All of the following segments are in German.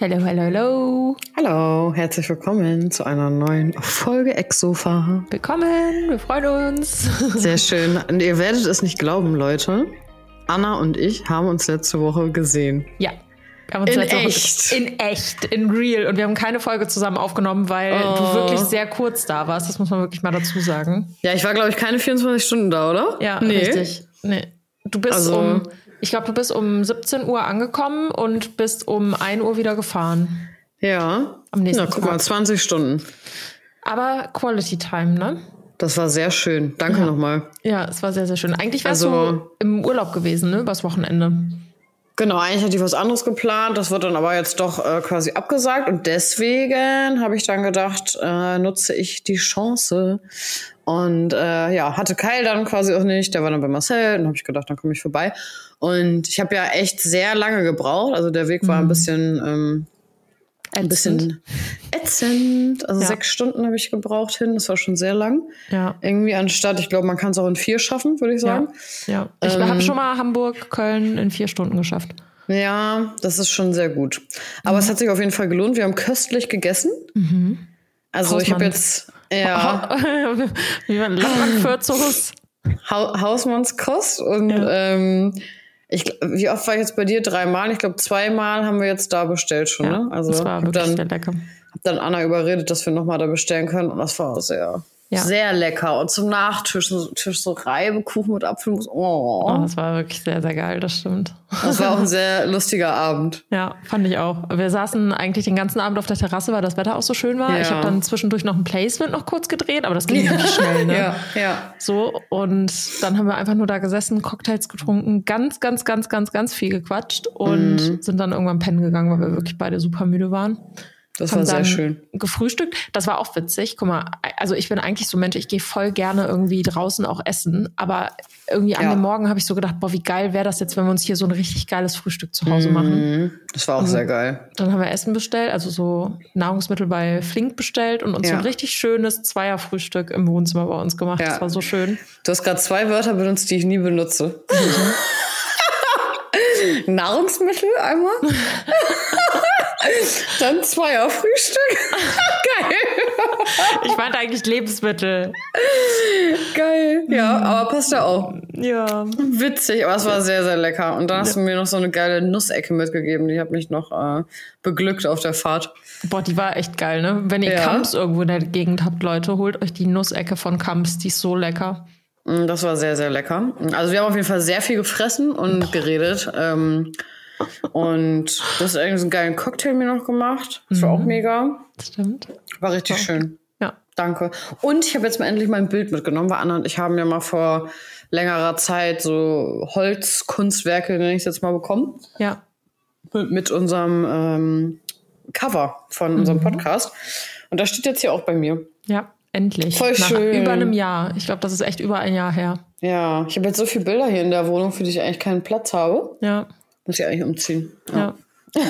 Hello, hello, hello. Hallo, herzlich willkommen zu einer neuen Folge Exofa. Willkommen, wir freuen uns. Sehr schön. Und ihr werdet es nicht glauben, Leute. Anna und ich haben uns letzte Woche gesehen. Ja. Wir haben uns In letzte Woche- echt? In echt, in real. Und wir haben keine Folge zusammen aufgenommen, weil Oh. du wirklich sehr kurz da warst. Das muss man wirklich mal dazu sagen. Ja, ich war, glaube ich, keine 24 Stunden da, oder? Ja, nee. richtig. Nee. Du bist Also- um, ich glaube, du bist um 17 Uhr angekommen und bist um 1 Uhr wieder gefahren. Ja. Am nächsten Na, guck Tag. mal, 20 Stunden. Aber Quality Time, ne? Das war sehr schön. Danke nochmal. Ja, es war sehr, sehr schön. Eigentlich wärst Also- du im Urlaub gewesen, ne? Übers Wochenende. Genau, eigentlich hatte ich was anderes geplant. Das wird dann aber jetzt doch äh, quasi abgesagt. Und deswegen habe ich dann gedacht, äh, nutze ich die Chance. Und äh, ja, hatte Kyle dann quasi auch nicht. Der war dann bei Marcel. Und habe ich gedacht, dann komme ich vorbei. Und ich habe ja echt sehr lange gebraucht. Also der Weg war ein bisschen, ähm, ein bisschen ätzend. Also Ja. sechs Stunden habe ich gebraucht hin. Das war schon sehr lang. Ja. Irgendwie anstatt, ich glaube, man kann es auch in vier schaffen, würde ich sagen. Ja, ja. Ich Ähm, habe schon mal Hamburg, Köln in vier Stunden geschafft. Ja, das ist schon sehr gut. Aber es hat sich auf jeden Fall gelohnt. Wir haben köstlich gegessen. Also ich habe jetzt ja, Wie man Hausmannskost und ähm, ich, wie oft war ich jetzt bei dir? Dreimal? Ich glaube, zweimal haben wir jetzt da bestellt schon. Ja, ne? Also das war wirklich dann, sehr lecker. hab dann Anna überredet, dass wir nochmal da bestellen können und das war sehr, Ja. sehr lecker. Und zum Nachtisch so, Tisch so Reibekuchen mit Apfelmus. Oh, Oh, das war wirklich sehr, sehr geil, das stimmt. das war auch ein sehr lustiger Abend. Ja, fand ich auch. Wir saßen eigentlich den ganzen Abend auf der Terrasse, weil das Wetter auch so schön war. Ja. Ich habe dann zwischendurch noch ein Placement noch kurz gedreht, aber das ging wirklich schnell, ne? Ja, ja. So, und dann haben wir einfach nur da gesessen, Cocktails getrunken, ganz, ganz, ganz, ganz, ganz viel gequatscht und Mhm. sind dann irgendwann pennen gegangen, weil wir wirklich beide super müde waren. Das haben war sehr schön. gefrühstückt. Das war auch witzig. Guck mal, also ich bin eigentlich so Mensch, ich gehe voll gerne irgendwie draußen auch essen, aber irgendwie an Ja. dem Morgen habe ich so gedacht, boah, wie geil wäre das jetzt, wenn wir uns hier so ein richtig geiles Frühstück zu Hause machen. Mhm. Das war auch sehr geil. Dann haben wir Essen bestellt, also so Nahrungsmittel bei Flink bestellt und uns so Ja. ein richtig schönes Zweierfrühstück im Wohnzimmer bei uns gemacht. Ja. Das war so schön. Du hast gerade zwei Wörter benutzt, die ich nie benutze. Nahrungsmittel einmal. Dann Zweierfrühstück. Geil. Ich meinte eigentlich Lebensmittel. Geil. Ja, aber passt ja auch. Ja. Witzig, aber es war sehr, sehr lecker. Und dann hast du mir noch so eine geile Nussecke mitgegeben. Die hat mich noch äh, beglückt auf der Fahrt. Boah, die war echt geil, ne? Wenn ihr Ja. Kamps irgendwo in der Gegend habt, Leute, holt euch die Nussecke von Kamps, die ist so lecker. Mm, Das war sehr, sehr lecker. Also wir haben auf jeden Fall sehr viel gefressen und geredet. Ähm, und du hast irgendwie so einen geilen Cocktail mir noch gemacht. Das war auch mega. Das stimmt. War richtig schön. Ja. Danke. Und ich habe jetzt mal endlich mein Bild mitgenommen, weil Anna und ich haben ja mal vor längerer Zeit so Holzkunstwerke, nenne ich es jetzt mal, bekommen. Ja. Mit, mit unserem ähm, Cover von unserem Podcast. Und das steht jetzt hier auch bei mir. Ja. Endlich. Voll Nach schön. über einem Jahr. Ich glaube, das ist echt über ein Jahr her. Ja, ich habe jetzt so viele Bilder hier in der Wohnung, für die ich eigentlich keinen Platz habe. Ja. Muss ich eigentlich umziehen. Ja. das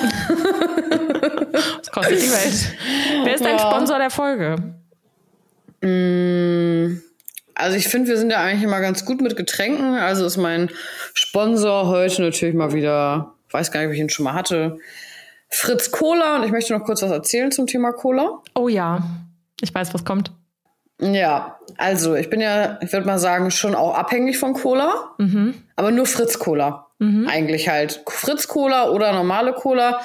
kostet die Welt. Wer ist dein Ja. Sponsor der Folge? Also ich finde, wir sind ja eigentlich immer ganz gut mit Getränken. Also ist mein Sponsor heute natürlich mal wieder, weiß gar nicht, ob ich ihn schon mal hatte, Fritz Cola. Und ich möchte noch kurz was erzählen zum Thema Cola. Oh ja. Ich weiß, was kommt. Ja, also ich bin ja, ich würde mal sagen, schon auch abhängig von Cola. Aber nur Fritz Cola. Eigentlich halt. Fritz Cola oder normale Cola.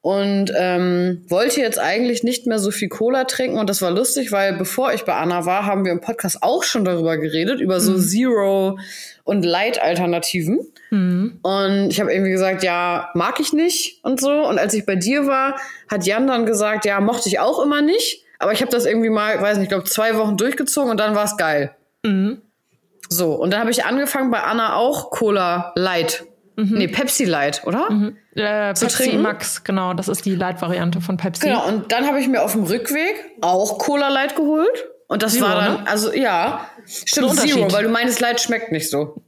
Und ähm, wollte jetzt eigentlich nicht mehr so viel Cola trinken. Und das war lustig, weil bevor ich bei Anna war, haben wir im Podcast auch schon darüber geredet, über so Zero- und Light-Alternativen. Und ich habe irgendwie gesagt, ja, mag ich nicht und so. Und als ich bei dir war, hat Jan dann gesagt, ja, mochte ich auch immer nicht. Aber ich habe das irgendwie mal, weiß nicht, ich glaube, zwei Wochen durchgezogen und dann war es geil. So, und dann habe ich angefangen bei Anna auch Cola Light. Nee, Pepsi Light, oder? Äh, Pepsi trinken? Max, genau. Das ist die Light-Variante von Pepsi. Genau, und dann habe ich mir auf dem Rückweg auch Cola Light geholt. Und das Zero, war dann, ne? also ja, stimmt, Zero, weil du meinst, Light schmeckt nicht so.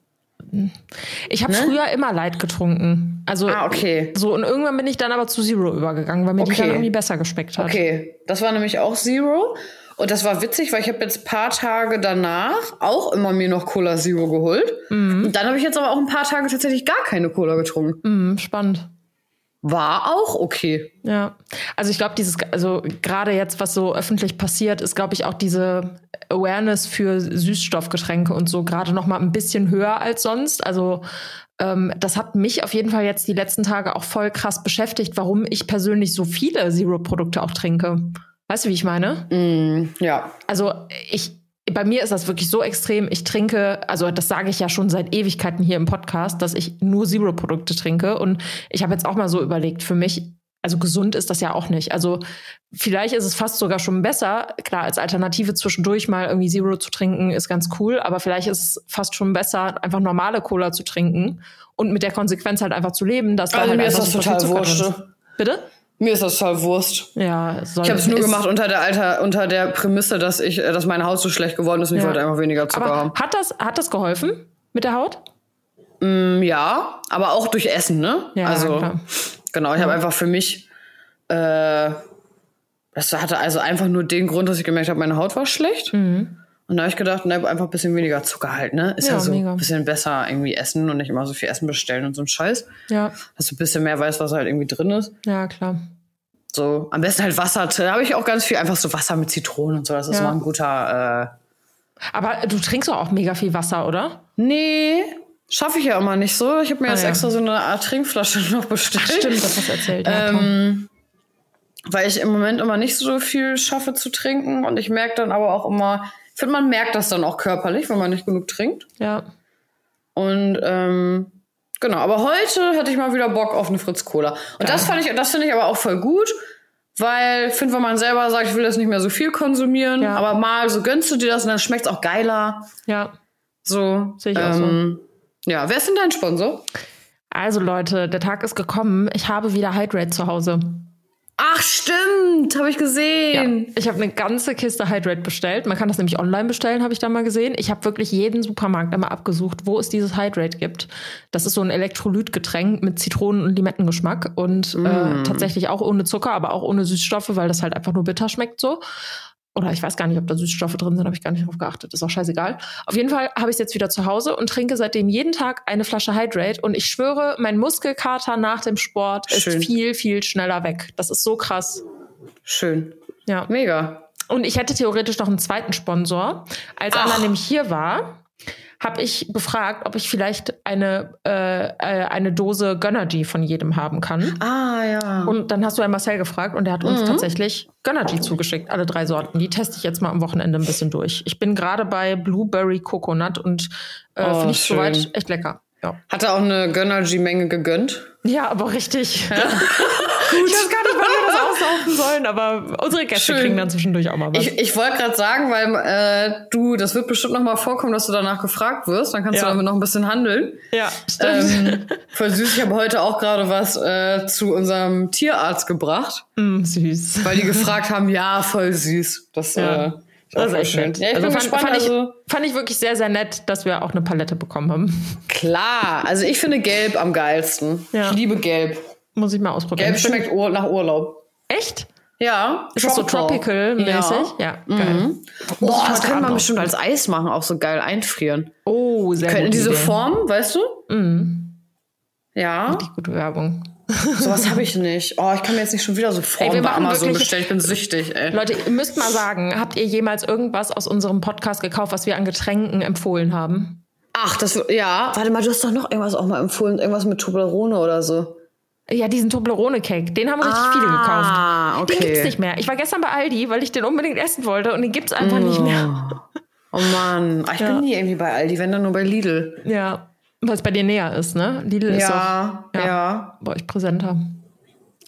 Ich habe früher immer Light getrunken. Also Ne? Ah, okay. so und irgendwann bin ich dann aber zu Zero übergegangen, weil mir die Okay. dann irgendwie besser geschmeckt hat. Okay, das war nämlich auch Zero. Und das war witzig, weil ich habe jetzt paar Tage danach auch immer mir noch Cola Zero geholt. Und dann habe ich jetzt aber auch ein paar Tage tatsächlich gar keine Cola getrunken. Hm, spannend. war auch okay. Ja, also ich glaube, dieses, also gerade jetzt, was so öffentlich passiert, ist, glaube ich, auch diese Awareness für Süßstoffgetränke und so gerade noch mal ein bisschen höher als sonst. Also ähm, das hat mich auf jeden Fall jetzt die letzten Tage auch voll krass beschäftigt, warum ich persönlich so viele Zero-Produkte auch trinke. Weißt du, wie ich meine? Mm, ja. Also ich, bei mir ist das wirklich so extrem. Ich trinke, also das sage ich ja schon seit Ewigkeiten hier im Podcast, dass ich nur Zero-Produkte trinke. Und ich habe jetzt auch mal so überlegt, für mich, also gesund ist das ja auch nicht. Also vielleicht ist es fast sogar schon besser. Klar, als Alternative zwischendurch mal irgendwie Zero zu trinken, ist ganz cool. Aber vielleicht ist es fast schon besser, einfach normale Cola zu trinken und mit der Konsequenz halt einfach zu leben, dass also da halt mir ist das total wurscht. Bitte? Mir ist das total Wurst. Ja, es soll, Ich habe es nur gemacht unter der Alter, unter der Prämisse, dass ich, äh, dass meine Haut so schlecht geworden ist und ich Ja. wollte einfach weniger Zucker Aber haben. hat das, hat das geholfen mit der Haut? Mm, Ja, aber auch durch Essen, ne? Ja, also klar. genau, ich habe einfach für mich, äh, das hatte also einfach nur den Grund, dass ich gemerkt habe, meine Haut war schlecht. Und da habe ich gedacht, ne, einfach ein bisschen weniger Zucker halt, ne? Ist ja, Ja, so mega. ein bisschen besser irgendwie essen und nicht immer so viel Essen bestellen und so ein Scheiß. Ja, Dass du ein bisschen mehr weißt, was halt irgendwie drin ist. ja, klar. So, am besten halt Wasser. Da habe ich auch ganz viel einfach so Wasser mit Zitronen und so. Das ist Ja. mal ein guter. Aber du trinkst doch auch mega viel Wasser, oder? Äh, nee, schaffe ich ja immer nicht so. Ich habe mir Ah, jetzt ja. extra so eine Art Trinkflasche noch bestellt. Stimmt, das hast du erzählt. Ja. Ähm, weil ich im Moment immer nicht so viel schaffe zu trinken und ich merke dann aber auch immer, ich finde, man merkt das dann auch körperlich, wenn man nicht genug trinkt. ja. Und ähm, genau, aber heute hatte ich mal wieder Bock auf eine Fritz Cola. Und das fand ich, das finde ich aber auch voll gut, weil ich finde, wenn man selber sagt, ich will das nicht mehr so viel konsumieren, Ja. aber mal so gönnst du dir das und dann schmeckt's auch geiler. Ja. So. Sehe ich auch ähm, Ja, wer ist denn dein Sponsor? Also Leute, der Tag ist gekommen. Ich habe wieder Hydrate zu Hause. Ach, stimmt, habe ich Ja. gesehen. Ich habe eine ganze Kiste Hydrate bestellt. Man kann das nämlich online bestellen, habe ich da mal gesehen. Ich habe wirklich jeden Supermarkt einmal abgesucht, wo es dieses Hydrate gibt. Das ist so ein Elektrolytgetränk mit Zitronen- und Limettengeschmack und äh, tatsächlich auch ohne Zucker, aber auch ohne Süßstoffe, weil das halt einfach nur bitter schmeckt so. Oder ich weiß gar nicht, ob da Süßstoffe drin sind, habe ich gar nicht drauf geachtet. Ist auch scheißegal. Auf jeden Fall habe ich es jetzt wieder zu Hause und trinke seitdem jeden Tag eine Flasche Hydrate. Und ich schwöre, mein Muskelkater nach dem Sport Schön. ist viel, viel schneller weg. Das ist so krass. Schön. Ja. Mega. Und ich hätte theoretisch noch einen zweiten Sponsor. Als Anna nämlich hier war, habe ich befragt, ob ich vielleicht eine, äh, äh, eine Dose Gönnergy von jedem haben kann. Ah, ja. Und dann hast du ja Marcel gefragt und der hat uns tatsächlich Gönnergy zugeschickt, alle drei Sorten. Die teste ich jetzt mal am Wochenende ein bisschen durch. Ich bin gerade bei Blueberry Coconut und äh, Oh, finde ich soweit echt lecker. Ja. Hat er auch eine Gönnergy-Menge gegönnt? ja, aber richtig. Gut. Ich weiß gar nicht, wann wir das auslaufen sollen, aber unsere Gäste Schön. kriegen dann zwischendurch auch mal was. Ich, ich wollte gerade sagen, weil äh, du, das wird bestimmt noch mal vorkommen, dass du danach gefragt wirst. Dann kannst Ja. du damit noch ein bisschen handeln. ja, stimmt. Ähm, voll süß. Ich habe heute auch gerade was äh, zu unserem Tierarzt gebracht, Mm, süß. weil die gefragt haben, ja, voll süß. Das, Ja. äh, Das ist echt nett. Ja, also fand, gespannt. fand, also, ich, fand ich wirklich sehr, sehr nett, dass wir auch eine Palette bekommen haben. klar. Also ich finde Gelb am geilsten. Ja. Ich liebe Gelb. Muss ich mal ausprobieren. Gelb schmeckt Ur nach Urlaub. Echt? Ja. Ist das so tropical-mäßig? Ja, geil. Muss Boah, das könnte man bestimmt als Eis machen, auch so geil einfrieren. Oh, sehr Könnten gute diese Idee. Form, weißt du? Ja, Richtig gute Werbung. Sowas habe ich nicht. Oh, ich kann mir jetzt nicht schon wieder so Formen wir bei machen Amazon wirklich- bestellen. Ich bin süchtig, ey. Leute, ihr müsst mal sagen, habt ihr jemals irgendwas aus unserem Podcast gekauft, was wir an Getränken empfohlen haben? Ach, das, ja. Warte mal, du hast doch noch irgendwas auch mal empfohlen. Irgendwas mit Toblerone oder so. Ja, diesen Toblerone-Cake, den haben richtig viele gekauft. Ah, okay. Den gibt's nicht mehr. Ich war gestern bei Aldi, weil ich den unbedingt essen wollte und den gibt's einfach nicht mehr. Oh Mann. Ah, Ich Ja. bin nie irgendwie bei Aldi, wenn dann nur bei Lidl. Ja, weil es bei dir näher ist, ne? Lidl ist Ja, doch ja. ja. bei euch präsenter.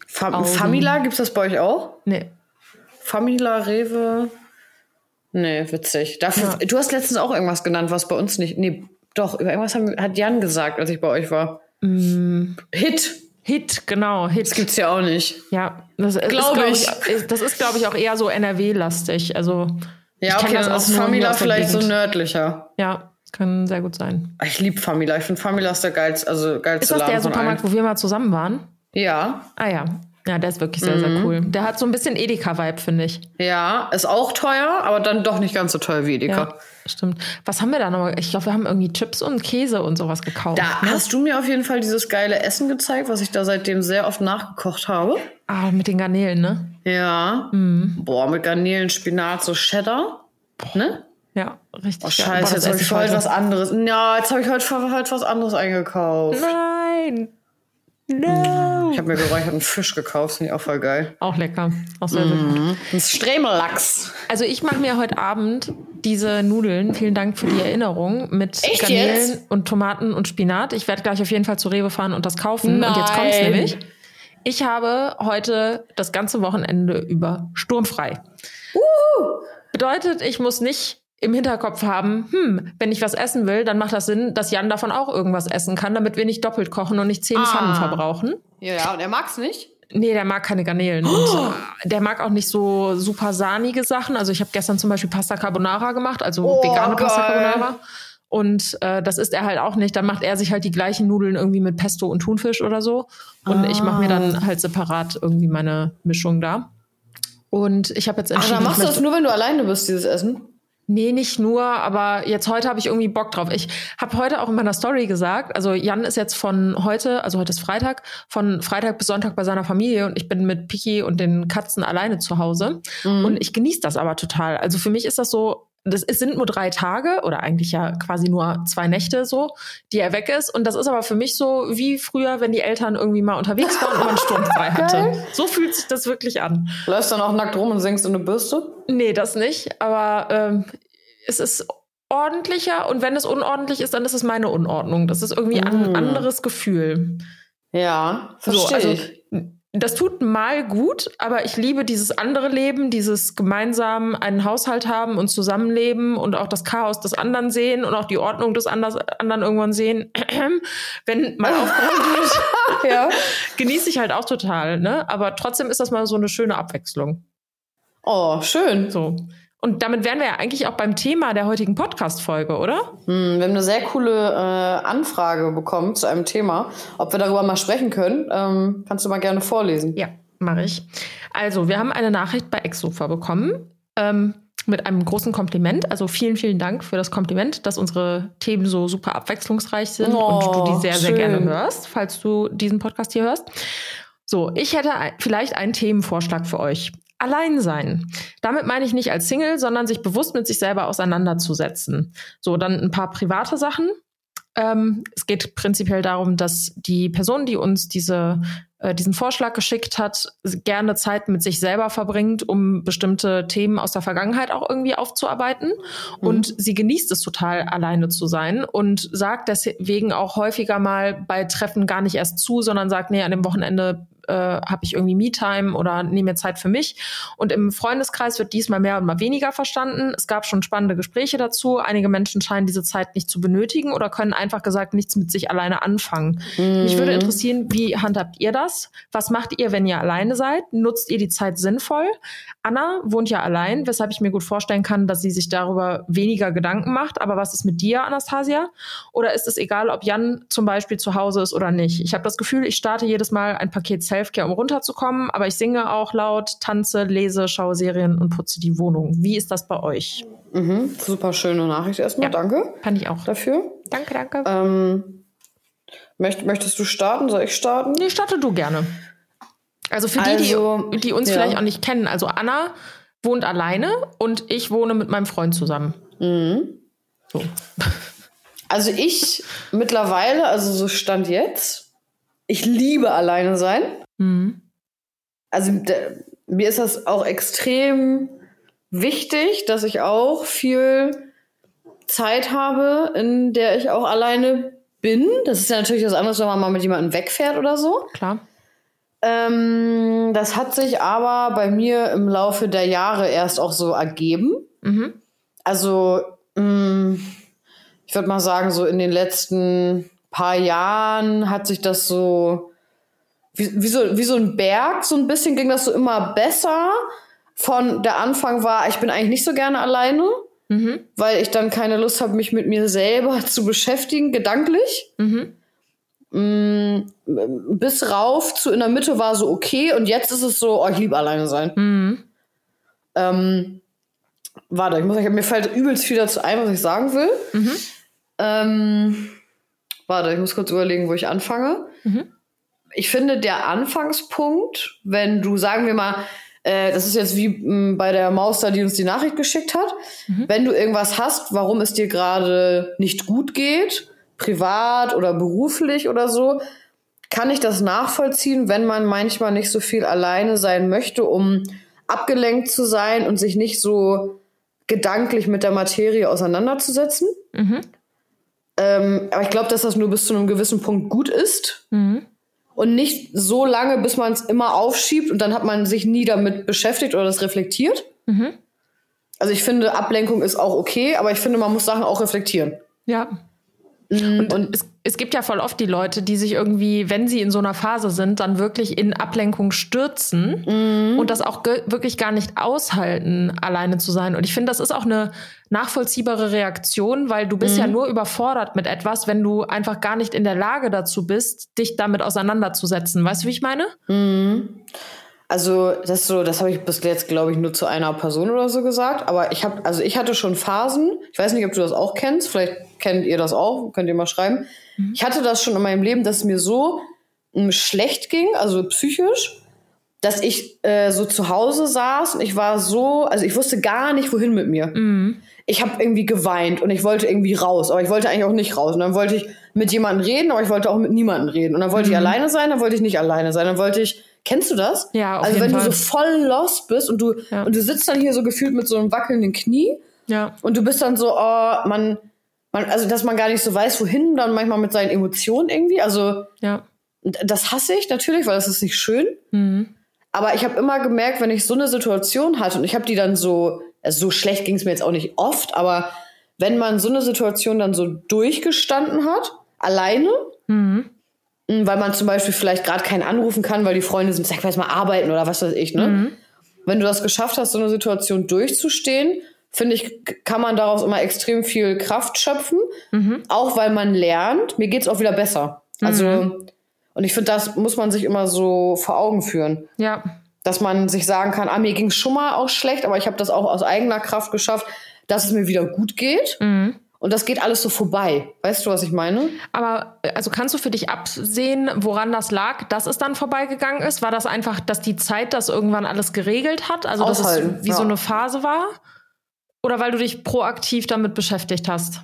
Fam Augen. Famila, gibt's das bei euch auch? Nee. Famila, Rewe. Nee, witzig. Dafür, Du hast letztens auch irgendwas genannt, was bei uns nicht. Nee, doch, über irgendwas haben, hat Jan gesagt, als ich bei euch war. Mm. Hit. Hit, genau, Hit. Gibt's ja auch nicht. Ja, das ist, Glaub glaub ich. ich. Das ist, glaube ich, auch eher so NRW-lastig. Also, Ja, okay, das auch ist Famila vielleicht so nördlicher. ja, das kann sehr gut sein. Ich liebe Famila. Ich finde Famila ist der geilste, also geilste Ist das der Laden von Supermarkt, wo wir mal zusammen waren? Ja. Ah ja. Ja, der ist wirklich sehr, sehr cool. Der hat so ein bisschen Edeka-Vibe, finde ich. Ja, ist auch teuer, aber dann doch nicht ganz so teuer wie Edeka. Ja, stimmt. Was haben wir da nochmal? Ich glaube, wir haben irgendwie Chips und Käse und sowas gekauft. Da ne? hast du mir auf jeden Fall dieses geile Essen gezeigt, was ich da seitdem sehr oft nachgekocht habe. Ah, mit den Garnelen, ne? Ja. Boah, mit Garnelen, Spinat, so Cheddar. Ne? Ja, richtig. Oh, scheiße, jetzt habe ich heute was anderes. Ja, jetzt habe ich heute, heute was anderes eingekauft. Nein! No! Ich habe mir geräucherten Fisch gekauft, finde ich auch voll geil. Auch lecker. Auch sehr, sehr gut. Ein Stremellachs. Also ich mache mir heute Abend diese Nudeln, vielen Dank für die Erinnerung, mit Echt Garnelen jetzt? und Tomaten und Spinat. Ich werde gleich auf jeden Fall zu Rewe fahren und das kaufen. Und jetzt kommt's Nein. nämlich. Ich habe heute das ganze Wochenende über sturmfrei. Bedeutet, ich muss nicht im Hinterkopf haben, hm, wenn ich was essen will, dann macht das Sinn, dass Jan davon auch irgendwas essen kann, damit wir nicht doppelt kochen und nicht zehn Ah. Pfannen verbrauchen. Ja, ja, und er mag's nicht. Nee, der mag keine Garnelen. Und äh, der mag auch nicht so super sahnige Sachen. Also ich habe gestern zum Beispiel Pasta Carbonara gemacht, also Oh, vegane Pasta geil. Carbonara. Und äh, das isst er halt auch nicht. Dann macht er sich halt die gleichen Nudeln irgendwie mit Pesto und Thunfisch oder so. Und ich mache mir Ah. dann halt separat irgendwie meine Mischung da. Und ich habe jetzt entschieden, dann machst du das nur, wenn du alleine bist, dieses Essen? Nee, nicht nur, aber jetzt heute habe ich irgendwie Bock drauf. Ich habe heute auch in meiner Story gesagt, also Jan ist jetzt von heute, also heute ist Freitag, von Freitag bis Sonntag bei seiner Familie und ich bin mit Piki und den Katzen alleine zu Hause. Und ich genieße das aber total. Also für mich ist das so, das es sind nur drei Tage oder eigentlich ja quasi nur zwei Nächte so, die er weg ist. Und das ist aber für mich so wie früher, wenn die Eltern irgendwie mal unterwegs waren und man sturmfrei hatte. So fühlt sich das wirklich an. Läufst dann auch nackt rum und singst in eine Bürste? Nee, das nicht. Aber ähm, es ist ordentlicher und wenn es unordentlich ist, dann ist es meine Unordnung. Das ist irgendwie ein anderes Gefühl. Ja, So, verstehe also ich. Das tut mal gut, aber ich liebe dieses andere Leben, dieses gemeinsam einen Haushalt haben und zusammenleben und auch das Chaos des anderen sehen und auch die Ordnung des anders, anderen irgendwann sehen. Wenn mal aufgeräumt wird, Ja. genieße ich halt auch total. Ne? Aber trotzdem ist das mal so eine schöne Abwechslung. Oh, schön. So. Und damit wären wir ja eigentlich auch beim Thema der heutigen Podcast-Folge, oder? Hm, wir haben eine sehr coole äh, Anfrage bekommen zu einem Thema. Ob wir darüber mal sprechen können, ähm, kannst du mal gerne vorlesen. Ja, mache ich. Also, wir haben eine Nachricht bei Exofa bekommen ähm, mit einem großen Kompliment. Also vielen, vielen Dank für das Kompliment, dass unsere Themen so super abwechslungsreich sind Oh, und du die sehr, sehr schön. gerne hörst, falls du diesen Podcast hier hörst. So, ich hätte vielleicht einen Themenvorschlag für euch. Allein sein. Damit meine ich nicht als Single, sondern sich bewusst mit sich selber auseinanderzusetzen. So, dann ein paar private Sachen. Ähm, es geht prinzipiell darum, dass die Person, die uns diese, äh, diesen Vorschlag geschickt hat, gerne Zeit mit sich selber verbringt, um bestimmte Themen aus der Vergangenheit auch irgendwie aufzuarbeiten. Und sie genießt es total, alleine zu sein und sagt deswegen auch häufiger mal bei Treffen gar nicht erst zu, sondern sagt, nee, an dem Wochenende äh, habe ich irgendwie Me-Time oder nehme mir Zeit für mich. Und im Freundeskreis wird diesmal mehr und mal weniger verstanden. Es gab schon spannende Gespräche dazu. Einige Menschen scheinen diese Zeit nicht zu benötigen oder können einfach gesagt nichts mit sich alleine anfangen. Mich würde interessieren, wie handhabt ihr das? Was macht ihr, wenn ihr alleine seid? Nutzt ihr die Zeit sinnvoll? Anna wohnt ja allein, weshalb ich mir gut vorstellen kann, dass sie sich darüber weniger Gedanken macht. Aber was ist mit dir, Anastasia? Oder ist es egal, ob Jan zum Beispiel zu Hause ist oder nicht? Ich habe das Gefühl, ich starte jedes Mal ein Paket Selfcare, um runterzukommen, aber ich singe auch laut, tanze, lese, schaue Serien und putze die Wohnung. Wie ist das bei euch? Mhm, super schöne Nachricht erstmal. Ja. Danke Fand ich auch. dafür. Danke, danke. Ähm, möcht, möchtest du starten? Soll ich starten? Nee, starte du gerne. Also für die, Also, die, die uns ja. vielleicht auch nicht kennen. Also Anna wohnt alleine und ich wohne mit meinem Freund zusammen. Mhm. So. Also ich mittlerweile, also so stand jetzt, ich liebe alleine sein. Mhm. Also der, mir ist das auch extrem wichtig, dass ich auch viel Zeit habe, in der ich auch alleine bin. Das ist ja natürlich was anderes, wenn man mal mit jemandem wegfährt oder so. Klar. Ähm, das hat sich aber bei mir im Laufe der Jahre erst auch so ergeben. Mhm. Also, mh, ich würde mal sagen, so in den letzten paar Jahren hat sich das so wie, wie, so, wie so ein Berg, so ein bisschen ging das so immer besser. Von der Anfang war, ich bin eigentlich nicht so gerne alleine, Mhm. weil ich dann keine Lust habe, mich mit mir selber zu beschäftigen, gedanklich. Mhm. mh, bis rauf zu in der Mitte war so okay und jetzt ist es so, oh, ich liebe alleine sein. Mhm. Ähm, warte, ich muss, ich, mir fällt übelst viel dazu ein, was ich sagen will. Mhm. Ähm, warte, ich muss kurz überlegen, wo ich anfange. Mhm. Ich finde, der Anfangspunkt, wenn du, sagen wir mal, äh, das ist jetzt wie mh, bei der Maus da, die uns die Nachricht geschickt hat, wenn du irgendwas hast, warum es dir gerade nicht gut geht, privat oder beruflich oder so, kann ich das nachvollziehen, wenn man manchmal nicht so viel alleine sein möchte, um abgelenkt zu sein und sich nicht so gedanklich mit der Materie auseinanderzusetzen. Mhm. Ähm, aber ich glaube, dass das nur bis zu einem gewissen Punkt gut ist. Mhm. Und nicht so lange, bis man es immer aufschiebt und dann hat man sich nie damit beschäftigt oder das reflektiert. Mhm. Also ich finde, Ablenkung ist auch okay, aber ich finde, man muss Sachen auch reflektieren. Ja. Und, Und es, es gibt ja voll oft die Leute, die sich irgendwie, wenn sie in so einer Phase sind, dann wirklich in Ablenkung stürzen und das auch wirklich gar nicht aushalten, alleine zu sein. Und ich finde, das ist auch eine nachvollziehbare Reaktion, weil du bist ja nur überfordert mit etwas, wenn du einfach gar nicht in der Lage dazu bist, dich damit auseinanderzusetzen. Weißt du, wie ich meine? Also das so, das habe ich bis jetzt glaube ich nur zu einer Person oder so gesagt. Aber ich habe, also ich hatte schon Phasen. Ich weiß nicht, ob du das auch kennst. Vielleicht kennt ihr das auch. Könnt ihr mal schreiben. Ich hatte das schon in meinem Leben, dass es mir so mm, schlecht ging, also psychisch, dass ich äh, so zu Hause saß und ich war so, also ich wusste gar nicht, wohin mit mir. Ich habe irgendwie geweint und ich wollte irgendwie raus, aber ich wollte eigentlich auch nicht raus. Und dann wollte ich mit jemandem reden, aber ich wollte auch mit niemandem reden. Und dann wollte ich alleine sein, dann wollte ich nicht alleine sein. Dann wollte ich, kennst du das? Ja, auf Also jeden wenn Fall. du so voll lost bist und du Ja. und du sitzt dann hier so gefühlt mit so einem wackelnden Knie Ja. und du bist dann so, oh, man, man, also dass man gar nicht so weiß, wohin, dann manchmal mit seinen Emotionen irgendwie. Also Ja. das hasse ich natürlich, weil das ist nicht schön. Aber ich habe immer gemerkt, wenn ich so eine Situation hatte und ich habe die dann so, also so schlecht ging es mir jetzt auch nicht oft, aber wenn man so eine Situation dann so durchgestanden hat, alleine, Mhm. Mh, weil man zum Beispiel vielleicht gerade keinen anrufen kann, weil die Freunde sind, sag mal, mal arbeiten oder was weiß ich, ne? Wenn du das geschafft hast, so eine Situation durchzustehen, finde ich, kann man daraus immer extrem viel Kraft schöpfen. Auch weil man lernt, mir geht's auch wieder besser. Also, und ich finde, das muss man sich immer so vor Augen führen. Ja. Dass man sich sagen kann, ah, mir ging's schon mal auch schlecht, aber ich habe das auch aus eigener Kraft geschafft, dass es mir wieder gut geht. Und das geht alles so vorbei. Weißt du, was ich meine? Aber also kannst du für dich absehen, woran das lag, dass es dann vorbeigegangen ist? War das einfach, dass die Zeit das irgendwann alles geregelt hat? Also dass Aushalten, es wie ja. so eine Phase war? Oder weil du dich proaktiv damit beschäftigt hast?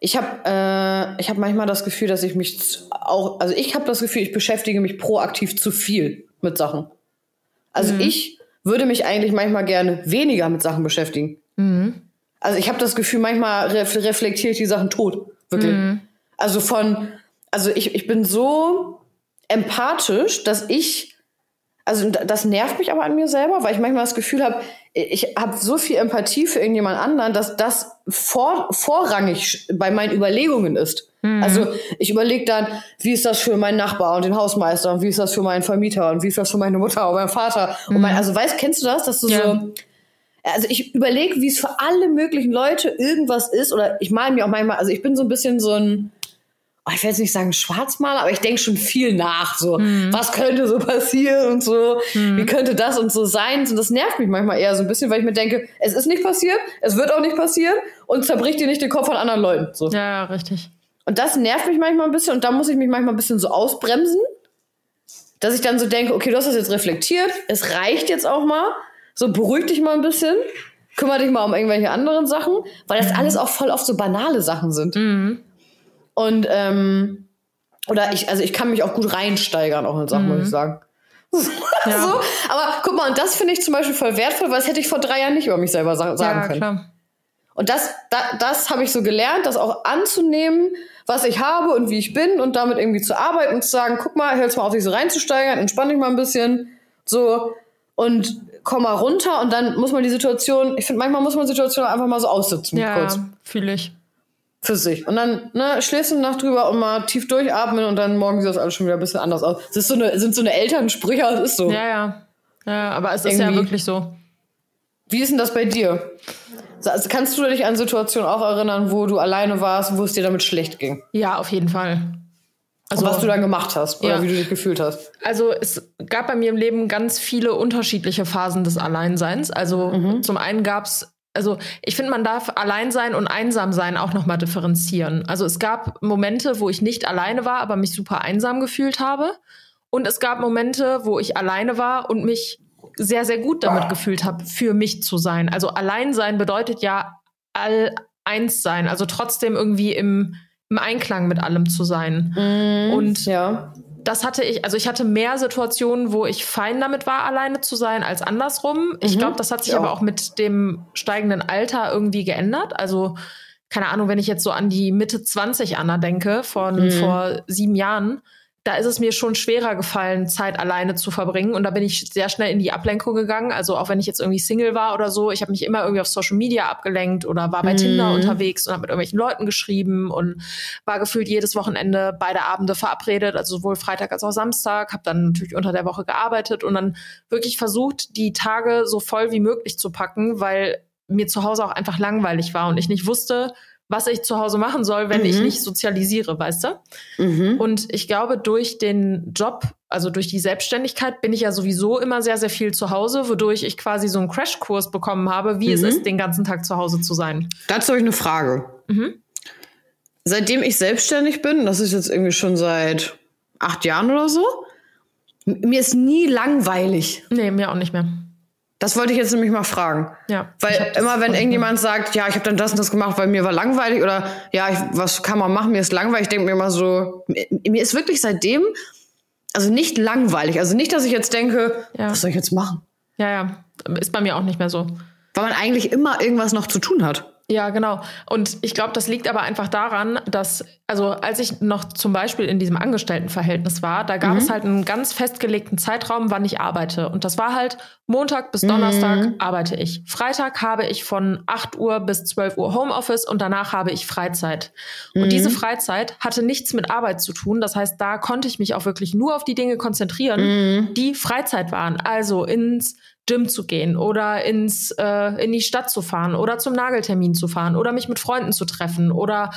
Ich habe äh, ich hab manchmal das Gefühl, dass ich mich auch, also ich habe das Gefühl, ich beschäftige mich proaktiv zu viel mit Sachen. Also ich würde mich eigentlich manchmal gerne weniger mit Sachen beschäftigen. Also ich habe das Gefühl, manchmal ref reflektiere ich die Sachen tot. Wirklich. Also von, also ich, ich bin so empathisch, dass ich, also das nervt mich aber an mir selber, weil ich manchmal das Gefühl habe, ich habe so viel Empathie für irgendjemand anderen, dass das vor, vorrangig bei meinen Überlegungen ist. Also ich überlege dann, wie ist das für meinen Nachbar und den Hausmeister und wie ist das für meinen Vermieter und wie ist das für meine Mutter und meinen Vater und mein, also weißt, kennst du das, dass du Ja. so also ich überlege, wie es für alle möglichen Leute irgendwas ist. Oder ich male mir auch manchmal, also ich bin so ein bisschen so ein, oh, ich will jetzt nicht sagen Schwarzmaler, aber ich denke schon viel nach. So, was könnte so passieren und so, wie könnte das und so sein? Und das nervt mich manchmal eher so ein bisschen, weil ich mir denke, es ist nicht passiert, es wird auch nicht passieren und zerbricht dir nicht den Kopf von anderen Leuten. So. Ja, ja, richtig. Und das nervt mich manchmal ein bisschen und da muss ich mich manchmal ein bisschen so ausbremsen, dass ich dann so denke, okay, du hast das jetzt reflektiert, es reicht jetzt auch mal, so beruhig dich mal ein bisschen, kümmere dich mal um irgendwelche anderen Sachen, weil das alles auch voll oft so banale Sachen sind. Und ähm, oder ich, also ich kann mich auch gut reinsteigern, auch in Sachen, muss ich sagen. Ja. So, aber guck mal, und das finde ich zum Beispiel voll wertvoll, weil das hätte ich vor drei Jahren nicht über mich selber sa sagen ja, können. klar. Und das, da, das habe ich so gelernt, das auch anzunehmen, was ich habe und wie ich bin und damit irgendwie zu arbeiten und zu sagen, guck mal, hör jetzt mal auf, dich so reinzusteigern, entspann dich mal ein bisschen, so und komm mal runter und dann muss man die Situation, ich finde, manchmal muss man Situationen einfach mal so aussitzen, Ja, kurz fühle ich. für sich. Und dann ne, schläfst du eine Nacht drüber und mal tief durchatmen und dann morgen sieht das alles schon wieder ein bisschen anders aus. Das ist so eine, sind so eine Elternsprüche, es ist so. Ja, ja. Ja, aber es ist ja Irgendwie. wirklich so. Wie ist denn das bei dir? Also kannst du dich an Situationen auch erinnern, wo du alleine warst, wo es dir damit schlecht ging? Ja, auf jeden Fall. Also, was du dann gemacht hast oder ja. wie du dich gefühlt hast. Also es gab bei mir im Leben ganz viele unterschiedliche Phasen des Alleinseins. Also mhm. zum einen gab es, also ich finde, man darf allein sein und einsam sein auch nochmal differenzieren. Also es gab Momente, wo ich nicht alleine war, aber mich super einsam gefühlt habe. Und es gab Momente, wo ich alleine war und mich sehr, sehr gut damit gefühlt habe, für mich zu sein. Also allein sein bedeutet ja all eins sein, also trotzdem irgendwie im im Einklang mit allem zu sein. Mm, und ja. das hatte ich, also ich hatte mehr Situationen, wo ich fein damit war, alleine zu sein, als andersrum. Ich mhm. glaube, das hat sich ja. aber auch mit dem steigenden Alter irgendwie geändert. Also, keine Ahnung, wenn ich jetzt so an die Mitte 20 Anna denke, von mhm. vor sieben Jahren, da ist es mir schon schwerer gefallen, Zeit alleine zu verbringen. Und da bin ich sehr schnell in die Ablenkung gegangen. Also auch wenn ich jetzt irgendwie Single war oder so, ich habe mich immer irgendwie auf Social Media abgelenkt oder war bei mhm. Tinder unterwegs und habe mit irgendwelchen Leuten geschrieben und war gefühlt jedes Wochenende beide Abende verabredet, also sowohl Freitag als auch Samstag, habe dann natürlich unter der Woche gearbeitet und dann wirklich versucht, die Tage so voll wie möglich zu packen, weil mir zu Hause auch einfach langweilig war und ich nicht wusste, was ich zu Hause machen soll, wenn mhm. ich nicht sozialisiere, weißt du? Mhm. Und ich glaube, durch den Job, also durch die Selbstständigkeit, bin ich ja sowieso immer sehr, sehr viel zu Hause, wodurch ich quasi so einen Crashkurs bekommen habe, wie mhm. es ist, den ganzen Tag zu Hause zu sein. Dazu habe ich eine Frage. Mhm. Seitdem ich selbstständig bin, das ist jetzt irgendwie schon seit acht Jahren oder so, mir ist nie langweilig. Nee, mir auch nicht mehr. Das wollte ich jetzt nämlich mal fragen. Ja. Weil immer, wenn irgendjemand sagt, ja, ich habe dann das und das gemacht, weil mir war langweilig oder ja, ich, was kann man machen, mir ist langweilig, ich denke mir immer so, mir, mir, ist wirklich seitdem, also nicht langweilig. Also nicht, dass ich jetzt denke, ja. was soll ich jetzt machen? Ja, ja. Ist bei mir auch nicht mehr so. Weil man eigentlich immer irgendwas noch zu tun hat. Ja, genau. Und ich glaube, das liegt aber einfach daran, dass, also als ich noch zum Beispiel in diesem Angestelltenverhältnis war, da gab mhm. es halt einen ganz festgelegten Zeitraum, wann ich arbeite. Und das war halt Montag bis Donnerstag mhm. arbeite ich. Freitag habe ich von 8 Uhr bis 12 Uhr Homeoffice und danach habe ich Freizeit. Und mhm. diese Freizeit hatte nichts mit Arbeit zu tun. Das heißt, da konnte ich mich auch wirklich nur auf die Dinge konzentrieren, mhm. die Freizeit waren. Also ins Gym zu gehen oder ins, äh, in die Stadt zu fahren oder zum Nageltermin zu fahren oder mich mit Freunden zu treffen oder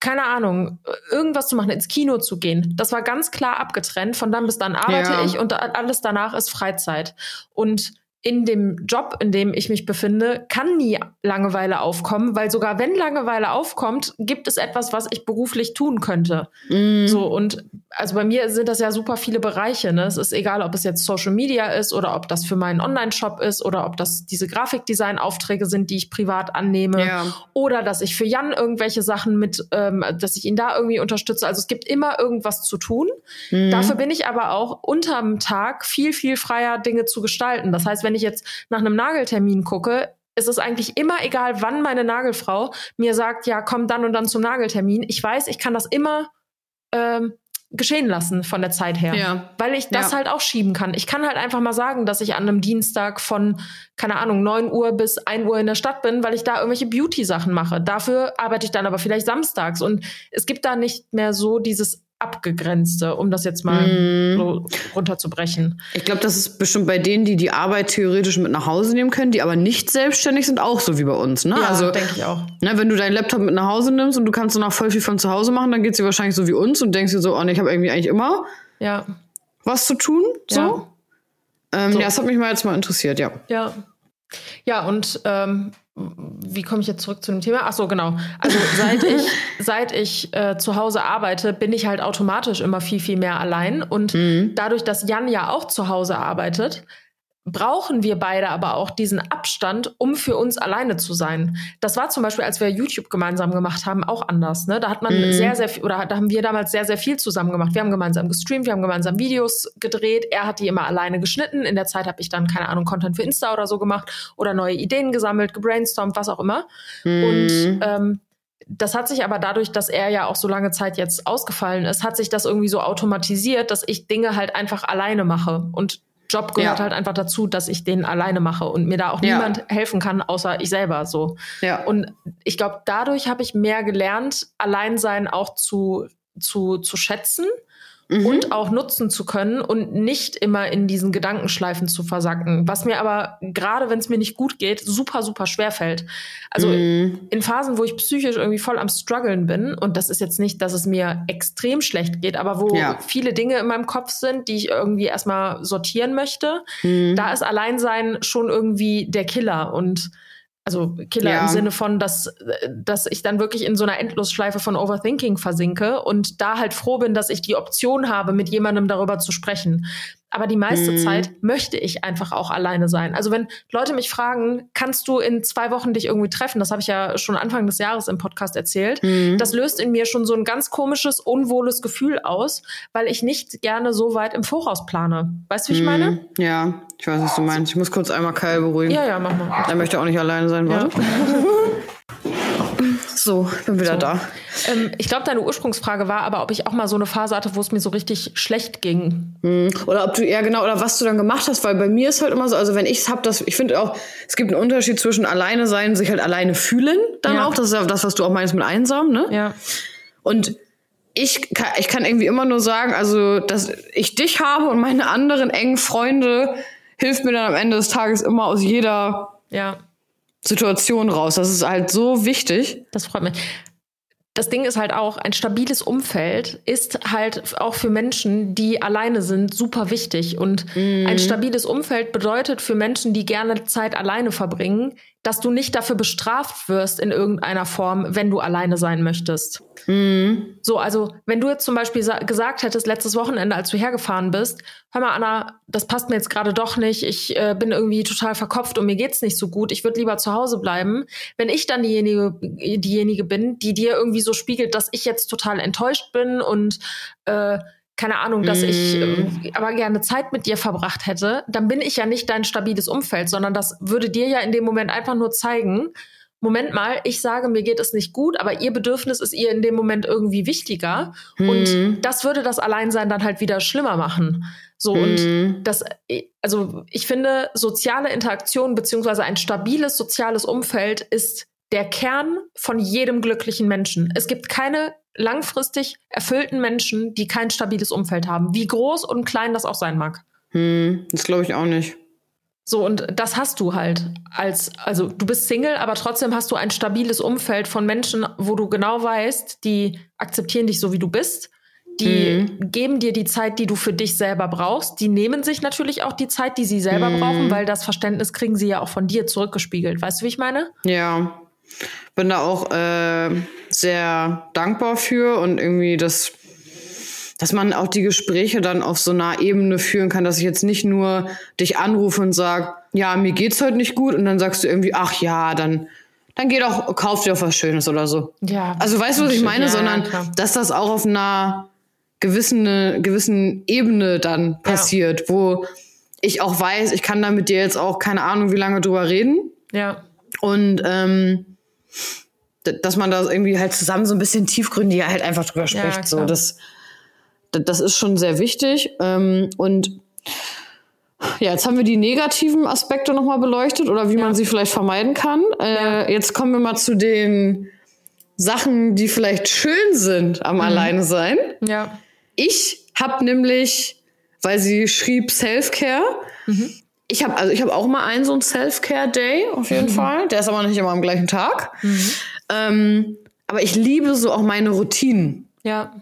keine Ahnung, irgendwas zu machen, ins Kino zu gehen. Das war ganz klar abgetrennt. Von dann bis dann arbeite ja. ich und alles danach ist Freizeit. Und in dem Job, in dem ich mich befinde, kann nie Langeweile aufkommen, weil sogar wenn Langeweile aufkommt, gibt es etwas, was ich beruflich tun könnte. Mm. So und also bei mir sind das ja super viele Bereiche. Ne? Es ist egal, ob es jetzt Social Media ist oder ob das für meinen Online-Shop ist oder ob das diese Grafikdesign-Aufträge sind, die ich privat annehme ja. oder dass ich für Jan irgendwelche Sachen mit, ähm, dass ich ihn da irgendwie unterstütze. Also es gibt immer irgendwas zu tun. Mm. Dafür bin ich aber auch unterm Tag viel viel freier Dinge zu gestalten. Das heißt, wenn wenn ich jetzt nach einem Nageltermin gucke, ist es eigentlich immer egal, wann meine Nagelfrau mir sagt, ja, komm dann und dann zum Nageltermin. Ich weiß, ich kann das immer ähm, geschehen lassen von der Zeit her, ja. weil ich das ja. halt auch schieben kann. Ich kann halt einfach mal sagen, dass ich an einem Dienstag von, keine Ahnung, 9 Uhr bis 1 Uhr in der Stadt bin, weil ich da irgendwelche Beauty-Sachen mache. Dafür arbeite ich dann aber vielleicht samstags und es gibt da nicht mehr so dieses abgegrenzte, um das jetzt mal mm. so runterzubrechen. Ich glaube, das ist bestimmt bei denen, die die Arbeit theoretisch mit nach Hause nehmen können, die aber nicht selbstständig sind, auch so wie bei uns. Ne? Ja, also denke ich auch. Ne, wenn du deinen Laptop mit nach Hause nimmst und du kannst dann auch voll viel von zu Hause machen, dann geht es dir wahrscheinlich so wie uns und denkst dir so, oh, nee, ich habe irgendwie eigentlich immer ja. was zu tun. So. Ja. Ähm, so. ja, das hat mich mal jetzt mal interessiert, ja. Ja. Ja, und ähm, wie komme ich jetzt zurück zu dem Thema? Ach so, genau. Also seit ich, seit ich äh, zu Hause arbeite, bin ich halt automatisch immer viel, viel mehr allein. Und mhm. dadurch, dass Jan ja auch zu Hause arbeitet, brauchen wir beide aber auch diesen Abstand, um für uns alleine zu sein. Das war zum Beispiel, als wir YouTube gemeinsam gemacht haben, auch anders. Ne? Da hat man mhm. sehr, sehr viel, oder da haben wir damals sehr, sehr viel zusammen gemacht. Wir haben gemeinsam gestreamt, wir haben gemeinsam Videos gedreht. Er hat die immer alleine geschnitten. In der Zeit habe ich dann, keine Ahnung, Content für Insta oder so gemacht oder neue Ideen gesammelt, gebrainstormt, was auch immer. Mhm. Und ähm, das hat sich aber dadurch, dass er ja auch so lange Zeit jetzt ausgefallen ist, hat sich das irgendwie so automatisiert, dass ich Dinge halt einfach alleine mache. Und Job gehört ja. halt einfach dazu, dass ich den alleine mache und mir da auch ja. niemand helfen kann, außer ich selber so. Ja. Und ich glaube, dadurch habe ich mehr gelernt, Alleinsein auch zu, zu, zu schätzen mhm. und auch nutzen zu können und nicht immer in diesen Gedankenschleifen zu versacken. Was mir aber, gerade wenn es mir nicht gut geht, super, super schwer fällt. Also mhm. in Phasen, wo ich psychisch irgendwie voll am struggeln bin, und das ist jetzt nicht, dass es mir extrem schlecht geht, aber wo ja. viele Dinge in meinem Kopf sind, die ich irgendwie erstmal sortieren möchte, mhm. da ist Alleinsein schon irgendwie der Killer. Und also Killer ja. im Sinne von, dass, dass ich dann wirklich in so einer Endlosschleife von Overthinking versinke und da halt froh bin, dass ich die Option habe, mit jemandem darüber zu sprechen. Aber die meiste mhm. Zeit möchte ich einfach auch alleine sein. Also wenn Leute mich fragen, kannst du in zwei Wochen dich irgendwie treffen? Das habe ich ja schon Anfang des Jahres im Podcast erzählt. Mhm. Das löst in mir schon so ein ganz komisches, unwohles Gefühl aus, weil ich nicht gerne so weit im Voraus plane. Weißt du, wie ich meine? Mhm. Ja, ich weiß, was du meinst. Ich muss kurz einmal Kyle beruhigen. Ja, ja, mach mal. Er möchte auch nicht alleine sein, warte. Ja. So, ich bin wieder so. da. Ähm, ich glaube, deine Ursprungsfrage war aber, ob ich auch mal so eine Phase hatte, wo es mir so richtig schlecht ging. Hm. Oder ob du, ja genau, oder was du dann gemacht hast, weil bei mir ist halt immer so, also wenn ich es habe, das, ich finde auch, es gibt einen Unterschied zwischen alleine sein, sich halt alleine fühlen dann ja. auch. Das ist ja das, was du auch meinst mit einsam, ne? Ja. Und ich kann, ich kann irgendwie immer nur sagen, also, dass ich dich habe und meine anderen engen Freunde hilft mir dann am Ende des Tages immer aus jeder ja. Situation raus. Das ist halt so wichtig. Das freut mich. Das Ding ist halt auch, ein stabiles Umfeld ist halt auch für Menschen, die alleine sind, super wichtig. Und mhm. ein stabiles Umfeld bedeutet für Menschen, die gerne Zeit alleine verbringen, dass du nicht dafür bestraft wirst in irgendeiner Form, wenn du alleine sein möchtest. Mhm. So, also wenn du jetzt zum Beispiel gesagt hättest, letztes Wochenende, als du hergefahren bist, hör mal, Anna, das passt mir jetzt gerade doch nicht, ich äh, bin irgendwie total verkopft und mir geht's nicht so gut, ich würde lieber zu Hause bleiben. Wenn ich dann diejenige, diejenige bin, die dir irgendwie so spiegelt, dass ich jetzt total enttäuscht bin und äh, keine Ahnung, dass mm. ich äh, aber gerne Zeit mit dir verbracht hätte, dann bin ich ja nicht dein stabiles Umfeld, sondern das würde dir ja in dem Moment einfach nur zeigen, Moment mal, ich sage, mir geht es nicht gut, aber ihr Bedürfnis ist ihr in dem Moment irgendwie wichtiger. Mm. Und das würde das Alleinsein dann halt wieder schlimmer machen. So, mm. und das, also ich finde, soziale Interaktion beziehungsweise ein stabiles soziales Umfeld ist der Kern von jedem glücklichen Menschen. Es gibt keine langfristig erfüllten Menschen, die kein stabiles Umfeld haben, wie groß und klein das auch sein mag. Hm, das glaube ich auch nicht. So, und das hast du halt als, also du bist Single, aber trotzdem hast du ein stabiles Umfeld von Menschen, wo du genau weißt, die akzeptieren dich so, wie du bist. Die mhm. geben dir die Zeit, die du für dich selber brauchst. Die nehmen sich natürlich auch die Zeit, die sie selber mhm. brauchen, weil das Verständnis kriegen sie ja auch von dir zurückgespiegelt. Weißt du, wie ich meine? Ja bin da auch äh, sehr dankbar für und irgendwie das, dass man auch die Gespräche dann auf so einer Ebene führen kann, dass ich jetzt nicht nur dich anrufe und sag, ja, mir geht's heute nicht gut und dann sagst du irgendwie, ach ja, dann dann geh doch, kauf dir auch was Schönes oder so. Ja. Also weißt du, was ich meine, ja, sondern ja, dass das auch auf einer gewissen, gewissen Ebene dann passiert, ja. wo ich auch weiß, ich kann da mit dir jetzt auch keine Ahnung, wie lange drüber reden. Ja. Und ähm, dass man da irgendwie halt zusammen so ein bisschen tiefgründiger halt einfach drüber spricht. Ja, so, das, das ist schon sehr wichtig. Ähm, und ja, jetzt haben wir die negativen Aspekte nochmal beleuchtet oder wie ja. man sie vielleicht vermeiden kann. Äh, ja. Jetzt kommen wir mal zu den Sachen, die vielleicht schön sind am mhm. Alleine sein. Ja. Ich habe nämlich, weil sie schrieb Self-Care, mhm ich habe also ich habe auch mal einen so einen Self-Care-Day auf jeden mhm. Fall. Der ist aber nicht immer am gleichen Tag. Mhm. Ähm, aber ich liebe so auch meine Routinen. Ja.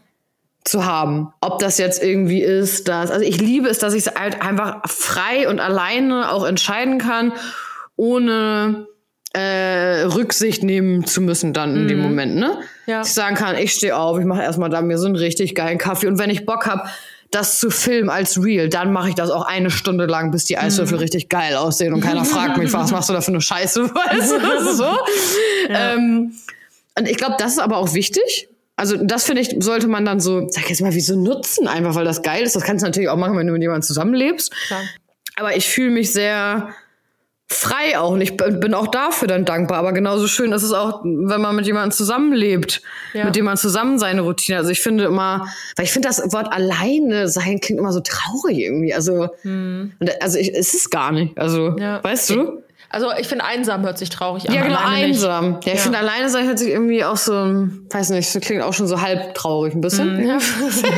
Zu haben. Ob das jetzt irgendwie ist, dass. Also ich liebe es, dass ich es halt einfach frei und alleine auch entscheiden kann, ohne äh, Rücksicht nehmen zu müssen dann in mhm. dem Moment, ne? Ja. Ich sagen kann, ich stehe auf, ich mache erstmal da mir so einen richtig geilen Kaffee und wenn ich Bock habe, das zu filmen als Real, dann mache ich das auch eine Stunde lang, bis die Eiswürfel mhm. richtig geil aussehen und keiner fragt mich, was machst du da für eine Scheiße, weißt du, so. Ja. Ähm, und ich glaube, das ist aber auch wichtig. Also das finde ich, sollte man dann so, sag jetzt mal, wie so nutzen, einfach weil das geil ist. Das kannst du natürlich auch machen, wenn du mit jemandem zusammenlebst. Klar. Aber ich fühle mich sehr frei auch und ich bin auch dafür dann dankbar. Aber genauso schön ist es auch, wenn man mit jemandem zusammenlebt, ja. mit dem man zusammen seine Routine. Also ich finde immer, weil ich finde das Wort alleine sein klingt immer so traurig irgendwie. Also, hm. also ich, es ist gar nicht. Also, ja. weißt du? Also ich finde einsam hört sich traurig an. Ja, genau, alleine nicht. einsam. Ja, ich Ja. finde alleine sein hört sich irgendwie auch so, weiß nicht, klingt auch schon so halb traurig ein bisschen. Ja.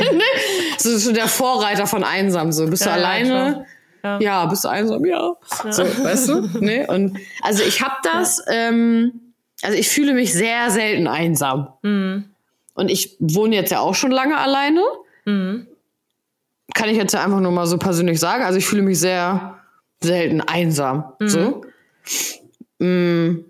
so schon der Vorreiter von einsam. So, bist Ja, du ja, alleine? Klar. Ja. bist du einsam? Ja. So, weißt du? Nee? Und also ich habe das, ähm, also ich fühle mich sehr selten einsam. Mhm. Und ich wohne jetzt ja auch schon lange alleine. Mhm. Kann ich jetzt ja einfach nur mal so persönlich sagen. Also ich fühle mich sehr selten einsam. Mhm. So. Mm,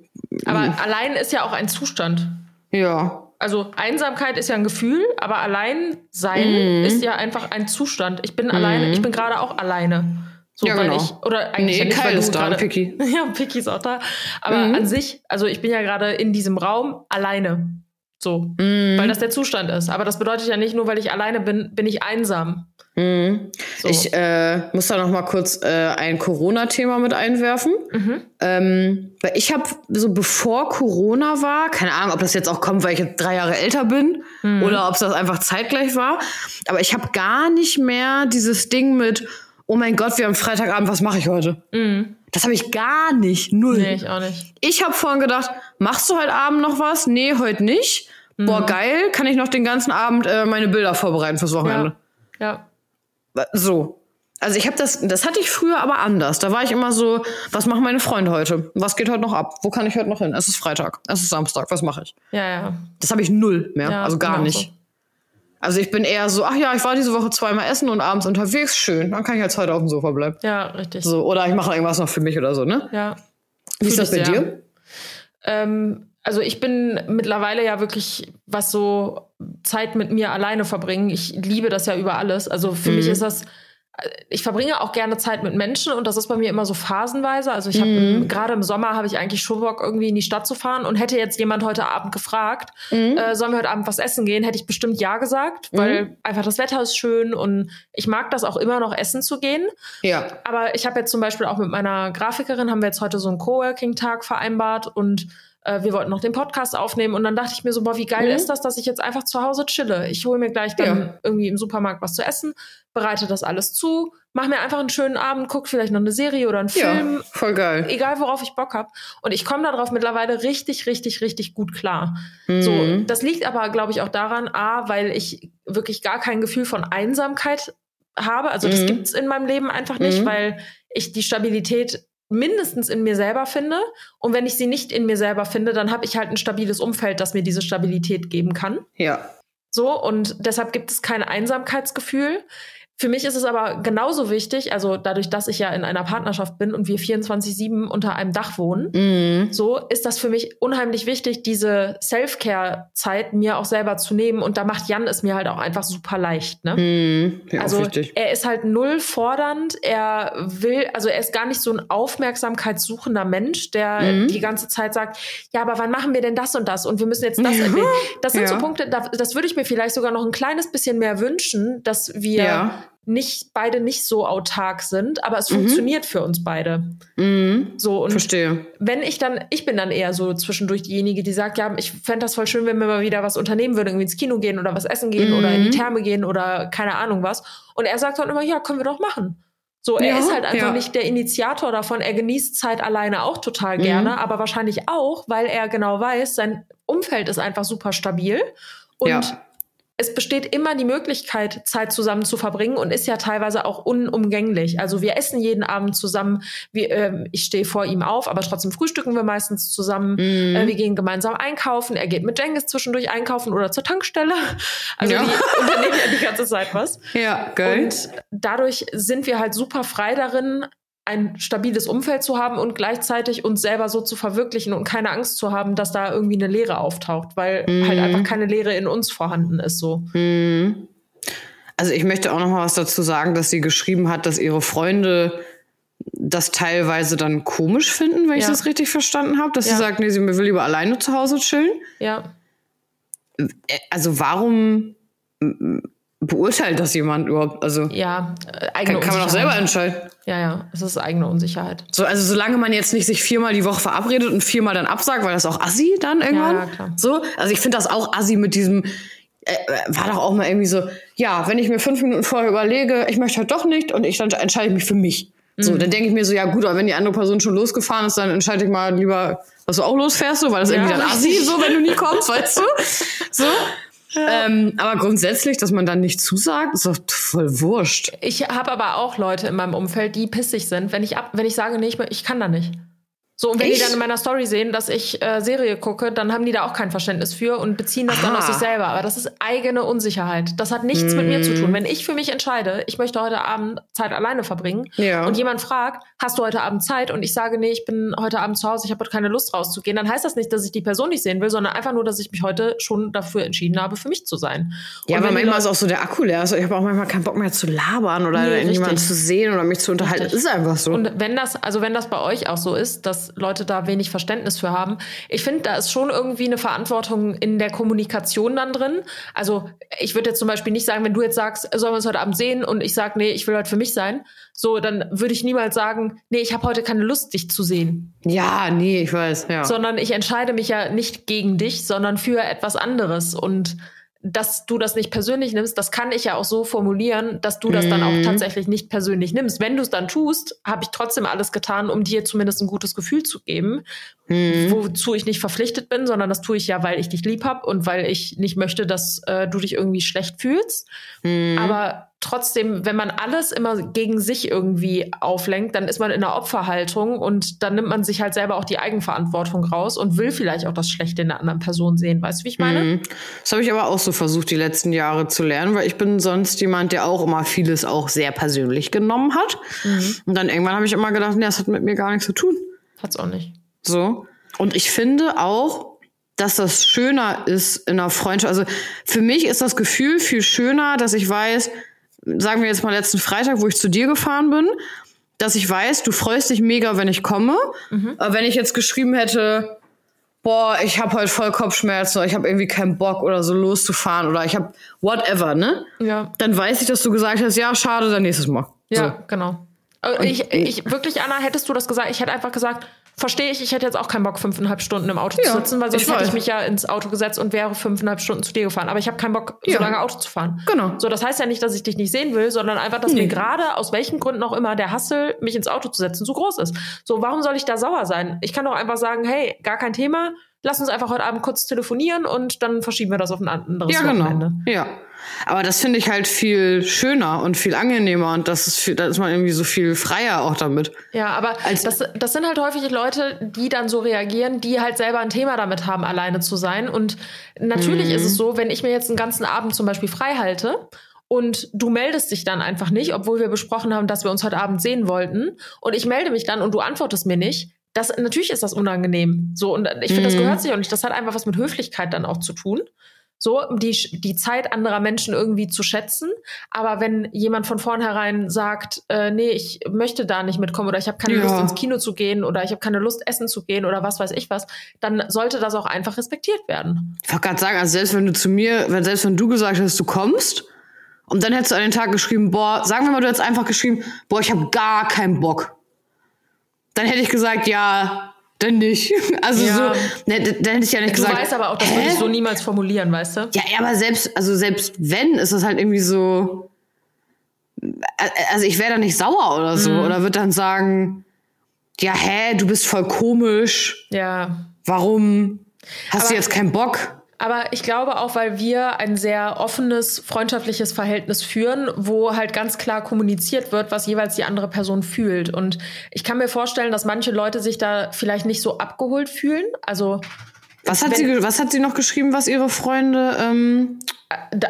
Aber allein ist ja auch ein Zustand. ja. Also Einsamkeit ist ja ein Gefühl, aber allein sein Mhm. ist ja einfach ein Zustand. Ich bin alleine, ich bin gerade auch alleine. So, Ja, genau. ich, oder eigentlich Nee, ja nicht, Kyle ist da, gerade, Picky. Ja, Picky ist auch da. Aber Mhm. an sich, also ich bin ja gerade in diesem Raum alleine. So. Mhm. Weil das der Zustand ist. Aber das bedeutet ja nicht nur, weil ich alleine bin, bin ich einsam. Mhm. So. Ich äh, muss da noch mal kurz äh, ein Corona-Thema mit einwerfen. Mhm. Ähm, weil ich habe so bevor Corona war, keine Ahnung, ob das jetzt auch kommt, weil ich jetzt drei Jahre älter bin Mhm. oder ob es das einfach zeitgleich war. Aber ich habe gar nicht mehr dieses Ding mit, oh mein Gott, wir haben Freitagabend, was mache ich heute? Das habe ich gar nicht, null. Nee, ich auch nicht. Ich habe vorhin gedacht, machst du heute Abend noch was? Nee, heute nicht. Mhm. Boah, geil, kann ich noch den ganzen Abend äh, meine Bilder vorbereiten fürs Wochenende. Ja. So. Also ich habe das, das hatte ich früher aber anders. Da war ich immer so, was machen meine Freunde heute? Was geht heute noch ab? Wo kann ich heute noch hin? Es ist Freitag, es ist Samstag, was mache ich? Ja, ja. Das habe ich null mehr, ja also gar genau nicht. so. Also ich bin eher so, ach ja, ich war diese Woche zweimal essen und abends unterwegs, schön. Dann kann ich jetzt heute auf dem Sofa bleiben. Ja, richtig. So, oder ich mache irgendwas noch für mich oder so, ne? Ja. Wie ist das bei sehr. dir? Ähm, also ich bin mittlerweile ja wirklich, was so Zeit mit mir alleine verbringen. Ich liebe das ja über alles. Also für mich ist das, ich verbringe auch gerne Zeit mit Menschen und das ist bei mir immer so phasenweise. Also ich habe im- gerade im Sommer habe ich eigentlich schon Bock, irgendwie in die Stadt zu fahren und hätte jetzt jemand heute Abend gefragt, äh, sollen wir heute Abend was essen gehen, hätte ich bestimmt ja gesagt, weil einfach das Wetter ist schön und ich mag das auch immer noch essen zu gehen. Ja. Aber ich habe jetzt zum Beispiel auch mit meiner Grafikerin, haben wir jetzt heute so einen Coworking-Tag vereinbart und äh, wir wollten noch den Podcast aufnehmen und dann dachte ich mir so, boah, wie geil Mhm. ist das, dass ich jetzt einfach zu Hause chille. Ich hole mir gleich dann Ja. irgendwie im Supermarkt was zu essen, bereite das alles zu, mache mir einfach einen schönen Abend, guck vielleicht noch eine Serie oder einen Film, Ja, voll geil. egal worauf ich Bock habe. Und ich komme darauf mittlerweile richtig, richtig, richtig gut klar. Mhm. So, das liegt aber, glaube ich, auch daran, a, weil ich wirklich gar kein Gefühl von Einsamkeit habe. Also das Mhm. gibt's in meinem Leben einfach nicht, Mhm. weil ich die Stabilität mindestens in mir selber finde. Und wenn ich sie nicht in mir selber finde, dann habe ich halt ein stabiles Umfeld, das mir diese Stabilität geben kann. Ja. So, und deshalb gibt es kein Einsamkeitsgefühl. Für mich ist es aber genauso wichtig, also dadurch, dass ich ja in einer Partnerschaft bin und wir 24-7 unter einem Dach wohnen, Mhm. so ist das für mich unheimlich wichtig, diese Self-Care-Zeit mir auch selber zu nehmen. Und da macht Jan es mir halt auch einfach super leicht. Ne? Ja, Also er ist halt null fordernd. Er will, also er ist gar nicht so ein aufmerksamkeitssuchender Mensch, der Mhm. die ganze Zeit sagt, ja, aber wann machen wir denn das und das? Und wir müssen jetzt das erwähnen. Das sind so Ja. Punkte, da, das würde ich mir vielleicht sogar noch ein kleines bisschen mehr wünschen, dass wir Ja. Nicht beide nicht so autark sind, aber es funktioniert für uns beide. Mhm. So und Verstehe. wenn ich dann, ich bin dann eher so zwischendurch diejenige, die sagt, ja, ich fände das voll schön, wenn wir mal wieder was unternehmen würden, irgendwie ins Kino gehen oder was essen gehen oder in die Therme gehen oder keine Ahnung was. Und er sagt dann immer, ja, können wir doch machen. So, er Ja, ist halt einfach ja. nicht der Initiator davon. Er genießt Zeit alleine auch total gerne, aber wahrscheinlich auch, weil er genau weiß, sein Umfeld ist einfach super stabil und Ja. Es besteht immer die Möglichkeit, Zeit zusammen zu verbringen und ist ja teilweise auch unumgänglich. Also wir essen jeden Abend zusammen. Wir, ähm, ich stehe vor ihm auf, aber trotzdem frühstücken wir meistens zusammen. Mhm. Äh, wir gehen gemeinsam einkaufen. Er geht mit Jengis zwischendurch einkaufen oder zur Tankstelle. Also Ja. die unternehmen ja die ganze Zeit was. Ja, geil. Und dadurch sind wir halt super frei darin, ein stabiles Umfeld zu haben und gleichzeitig uns selber so zu verwirklichen und keine Angst zu haben, dass da irgendwie eine Leere auftaucht, weil halt Mhm. einfach keine Leere in uns vorhanden ist. So. Mhm. Also ich möchte auch noch mal was dazu sagen, dass sie geschrieben hat, dass ihre Freunde das teilweise dann komisch finden, wenn ich Ja. das richtig verstanden habe. Dass Ja. sie sagt, nee, sie will lieber alleine zu Hause chillen. Ja. Äh, Also warum beurteilt das jemand überhaupt? Also Ja, äh, eigene kann, kann man auch selber entscheiden. Ja, ja, es ist eigene Unsicherheit. So, also solange man jetzt nicht sich viermal die Woche verabredet und viermal dann absagt, weil das auch assi dann irgendwann. Ja, ja, klar. So, also ich finde das auch assi mit diesem. Äh, äh, war doch auch mal irgendwie so, ja, wenn ich mir fünf Minuten vorher überlege, ich möchte halt doch nicht und ich dann entscheide ich mich für mich. So, dann denke ich mir so, ja gut, aber wenn die andere Person schon losgefahren ist, dann entscheide ich mal lieber, dass du auch losfährst, so, weil das Ja, irgendwie dann assi, so, wenn du nie kommst, weißt du? So. Ähm, aber grundsätzlich, dass man dann nicht zusagt, ist doch voll wurscht. Ich habe aber auch Leute in meinem Umfeld, die pissig sind, wenn ich ab, wenn ich sage, nee, ich, ich kann da nicht. So, und wenn die Echt? dann in meiner Story sehen, dass ich äh, Serie gucke, dann haben die da auch kein Verständnis für und beziehen das dann Ah. auf sich selber. Aber das ist eigene Unsicherheit. Das hat nichts mit mir zu tun. Wenn ich für mich entscheide, ich möchte heute Abend Zeit alleine verbringen Ja. und jemand fragt, hast du heute Abend Zeit? Und ich sage, nee, ich bin heute Abend zu Hause, ich habe heute keine Lust rauszugehen, dann heißt das nicht, dass ich die Person nicht sehen will, sondern einfach nur, dass ich mich heute schon dafür entschieden habe, für mich zu sein. Ja, Und aber die manchmal ist auch so der Akku leer. Also ich habe auch manchmal keinen Bock mehr zu labern oder Nee, richtig. zu sehen oder mich zu unterhalten. Richtig. Ist einfach so. Und wenn das, also wenn das bei euch auch so ist, dass Leute da wenig Verständnis für haben, ich finde, da ist schon irgendwie eine Verantwortung in der Kommunikation dann drin. Also ich würde jetzt zum Beispiel nicht sagen, wenn du jetzt sagst, sollen wir uns heute Abend sehen und ich sage, nee, ich will heute für mich sein, so, dann würde ich niemals sagen, nee, ich habe heute keine Lust, dich zu sehen. ja, nee, ich weiß. Ja. Sondern ich entscheide mich ja nicht gegen dich, sondern für etwas anderes. Und dass du das nicht persönlich nimmst, das kann ich ja auch so formulieren, dass du das dann Mhm. auch tatsächlich nicht persönlich nimmst. Wenn du es dann tust, habe ich trotzdem alles getan, um dir zumindest ein gutes Gefühl zu geben, Mhm. wozu ich nicht verpflichtet bin, sondern das tue ich ja, weil ich dich lieb habe und weil ich nicht möchte, dass äh, du dich irgendwie schlecht fühlst. Mhm. Aber trotzdem, wenn man alles immer gegen sich irgendwie auflenkt, dann ist man in einer Opferhaltung und dann nimmt man sich halt selber auch die Eigenverantwortung raus und will vielleicht auch das Schlechte in der anderen Person sehen. Weißt du, wie ich meine? Mhm. Das habe ich aber auch so versucht, die letzten Jahre zu lernen, weil ich bin sonst jemand, der auch immer vieles auch sehr persönlich genommen hat. Mhm. Und dann irgendwann habe ich immer gedacht, nee, das hat mit mir gar nichts zu tun. Hat's auch nicht. So. Und ich finde auch, dass das schöner ist in einer Freundschaft. Also für mich ist das Gefühl viel schöner, dass ich weiß, sagen wir jetzt mal letzten Freitag, wo ich zu dir gefahren bin, dass ich weiß, du freust dich mega, wenn ich komme. Aber wenn ich jetzt geschrieben hätte, boah, ich habe heute voll Kopfschmerzen oder ich habe irgendwie keinen Bock oder so loszufahren oder ich habe whatever, ne? Ja. Dann weiß ich, dass du gesagt hast, ja, schade, dann nächstes Mal. Ja, genau. Äh, Ich, ich, wirklich, Anna, hättest du das gesagt? Ich hätte einfach gesagt, verstehe ich, ich hätte jetzt auch keinen Bock, fünfeinhalb Stunden im Auto Ja, zu sitzen, weil sonst ich hätte ich mich ja ins Auto gesetzt und wäre fünfeinhalb Stunden zu dir gefahren. Aber ich habe keinen Bock, Ja. so lange Auto zu fahren. Genau. So, das heißt ja nicht, dass ich dich nicht sehen will, sondern einfach, dass Nee. mir gerade, aus welchen Gründen auch immer, der Hassel, mich ins Auto zu setzen, so groß ist. So, warum soll ich da sauer sein? Ich kann doch einfach sagen, hey, gar kein Thema, lass uns einfach heute Abend kurz telefonieren und dann verschieben wir das auf ein anderes Ja, genau. Wochenende. Ja. Aber das finde ich halt viel schöner und viel angenehmer und das ist viel, da ist man irgendwie so viel freier auch damit. Ja, aber Als- das, das sind halt häufig Leute, die dann so reagieren, die halt selber ein Thema damit haben, alleine zu sein. Und natürlich ist es so, wenn ich mir jetzt einen ganzen Abend zum Beispiel frei halte und du meldest dich dann einfach nicht, obwohl wir besprochen haben, dass wir uns heute Abend sehen wollten, und ich melde mich dann und du antwortest mir nicht, das, natürlich ist das unangenehm. So, und ich finde, das gehört sich auch nicht. Das hat einfach was mit Höflichkeit dann auch zu tun. So, die, die Zeit anderer Menschen irgendwie zu schätzen. Aber wenn jemand von vornherein sagt, äh, nee, ich möchte da nicht mitkommen oder ich habe keine Ja. Lust ins Kino zu gehen oder ich habe keine Lust essen zu gehen oder was weiß ich was, dann sollte das auch einfach respektiert werden. Ich wollte gerade sagen, also selbst wenn du zu mir, wenn, selbst wenn du gesagt hast, du kommst, und dann hättest du an den Tag geschrieben, boah, sagen wir mal, du hättest einfach geschrieben, boah, ich habe gar keinen Bock. Dann hätte ich gesagt, ja, dann nicht. Also Ja. so, ne, dann hätte ich ja nicht Du gesagt. weißt aber auch, das würde hä? ich so niemals formulieren, weißt du? Ja, ja, aber selbst, also selbst wenn, ist das halt irgendwie so. Also ich wäre da nicht sauer oder so. Oder würde dann sagen, ja, hä, du bist voll komisch. Ja. Warum hast du Aber- jetzt keinen Bock? Aber ich glaube auch, weil wir ein sehr offenes, freundschaftliches Verhältnis führen, wo halt ganz klar kommuniziert wird, was jeweils die andere Person fühlt. Und ich kann mir vorstellen, dass manche Leute sich da vielleicht nicht so abgeholt fühlen. Also, Was hat, sie, was hat sie noch geschrieben, was ihre Freunde. Ähm, äh,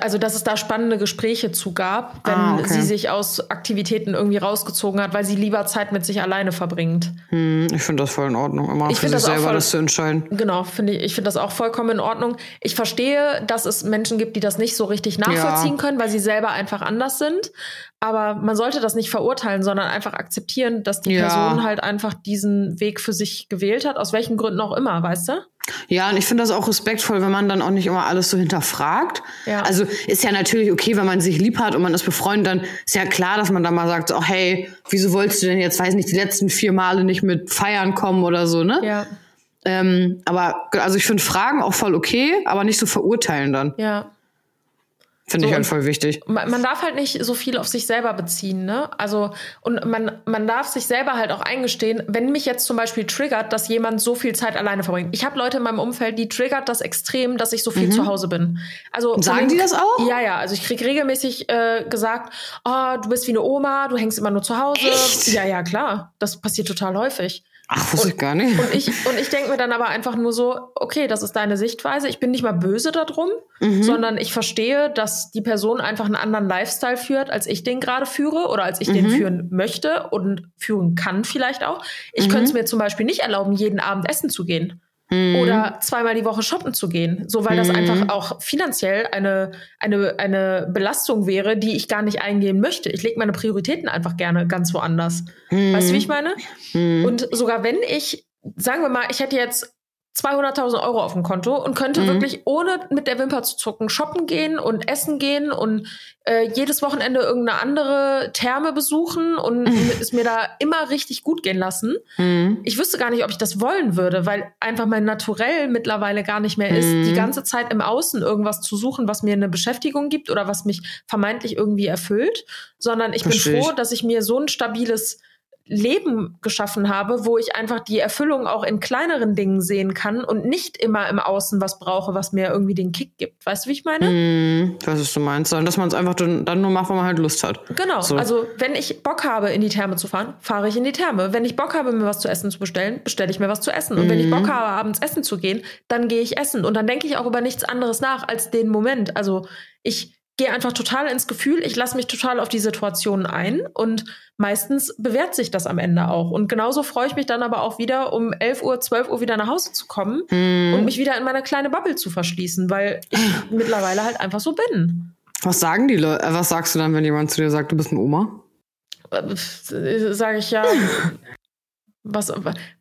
also dass es da spannende Gespräche zu gab, wenn Ah, okay. sie sich aus Aktivitäten irgendwie rausgezogen hat, weil sie lieber Zeit mit sich alleine verbringt. hm, ich finde das voll in Ordnung, immer Ich für sich das selber voll- das zu entscheiden. Genau, finde ich, ich finde das auch vollkommen in Ordnung. Ich verstehe, dass es Menschen gibt, die das nicht so richtig nachvollziehen Ja. können, weil sie selber einfach anders sind. Aber man sollte das nicht verurteilen, sondern einfach akzeptieren, dass die Ja. Person halt einfach diesen Weg für sich gewählt hat, aus welchen Gründen auch immer, weißt du? Ja, und ich finde das auch respektvoll, wenn man dann auch nicht immer alles so hinterfragt. Ja. Also ist ja natürlich okay, wenn man sich lieb hat und man ist befreundet, dann ist ja klar, dass man dann mal sagt, oh, hey, wieso wolltest du denn jetzt, weiß nicht, die letzten vier Male nicht mit feiern kommen oder so, ne? Ja, Ähm, aber also ich finde Fragen auch voll okay, aber nicht so verurteilen dann. ja. Finde So, ich halt voll wichtig. man, man darf halt nicht so viel auf sich selber beziehen, ne? Also, und man, man darf sich selber halt auch eingestehen, wenn mich jetzt zum Beispiel triggert, dass jemand so viel Zeit alleine verbringt. Ich habe Leute in meinem Umfeld, die triggert das extrem, dass ich so viel zu Hause bin. Also Mhm. Sagen die das auch? Ja, ja. Also ich krieg regelmäßig äh, gesagt, oh, du bist wie eine Oma, du hängst immer nur zu Hause. Echt? Ja, ja, klar. Das passiert total häufig. Ach, wusste ich gar nicht. Und ich, und ich denke mir dann aber einfach nur so, okay, das ist deine Sichtweise. Ich bin nicht mal böse darum, Mhm. sondern ich verstehe, dass die Person einfach einen anderen Lifestyle führt, als ich den gerade führe oder als ich den Mhm. führen möchte und führen kann vielleicht auch. Ich könnte es mir zum Beispiel nicht erlauben, jeden Abend essen zu gehen. Mhm. Oder zweimal die Woche shoppen zu gehen. So, weil das einfach auch finanziell eine, eine, eine Belastung wäre, die ich gar nicht eingehen möchte. Ich lege meine Prioritäten einfach gerne ganz woanders. Weißt du, wie ich meine? Mhm. Und sogar wenn ich, sagen wir mal, ich hätte jetzt 200.000 Euro auf dem Konto und könnte Mhm. wirklich ohne mit der Wimper zu zucken shoppen gehen und essen gehen und äh, jedes Wochenende irgendeine andere Therme besuchen und es mir da immer richtig gut gehen lassen. Mhm. Ich wüsste gar nicht, ob ich das wollen würde, weil einfach mein Naturell mittlerweile gar nicht mehr ist, Mhm. die ganze Zeit im Außen irgendwas zu suchen, was mir eine Beschäftigung gibt oder was mich vermeintlich irgendwie erfüllt, sondern ich Versteh bin ich. froh, dass ich mir so ein stabiles Leben geschaffen habe, wo ich einfach die Erfüllung auch in kleineren Dingen sehen kann und nicht immer im Außen was brauche, was mir irgendwie den Kick gibt. Weißt du, wie ich meine? Mhm. Ich weiß, was du meinst. Sondern dass man es einfach dann, nur macht, wenn man halt Lust hat. Genau. So. Also, wenn ich Bock habe, in die Therme zu fahren, fahre ich in die Therme. Wenn ich Bock habe, mir was zu essen zu bestellen, bestelle ich mir was zu essen. Und wenn ich Mhm. Bock habe, abends essen zu gehen, dann gehe ich essen. Und dann denke ich auch über nichts anderes nach als den Moment. Also, ich gehe einfach total ins Gefühl, ich lasse mich total auf die Situationen ein und meistens bewährt sich das am Ende auch. Und genauso freue ich mich dann aber auch wieder, um 11 Uhr, 12 Uhr wieder nach Hause zu kommen Mhm. und mich wieder in meine kleine Bubble zu verschließen, weil ich mittlerweile halt einfach so bin. Was sagen die Leute? Äh, was sagst du dann, wenn jemand zu dir sagt, du bist eine Oma? sage ich ja, was,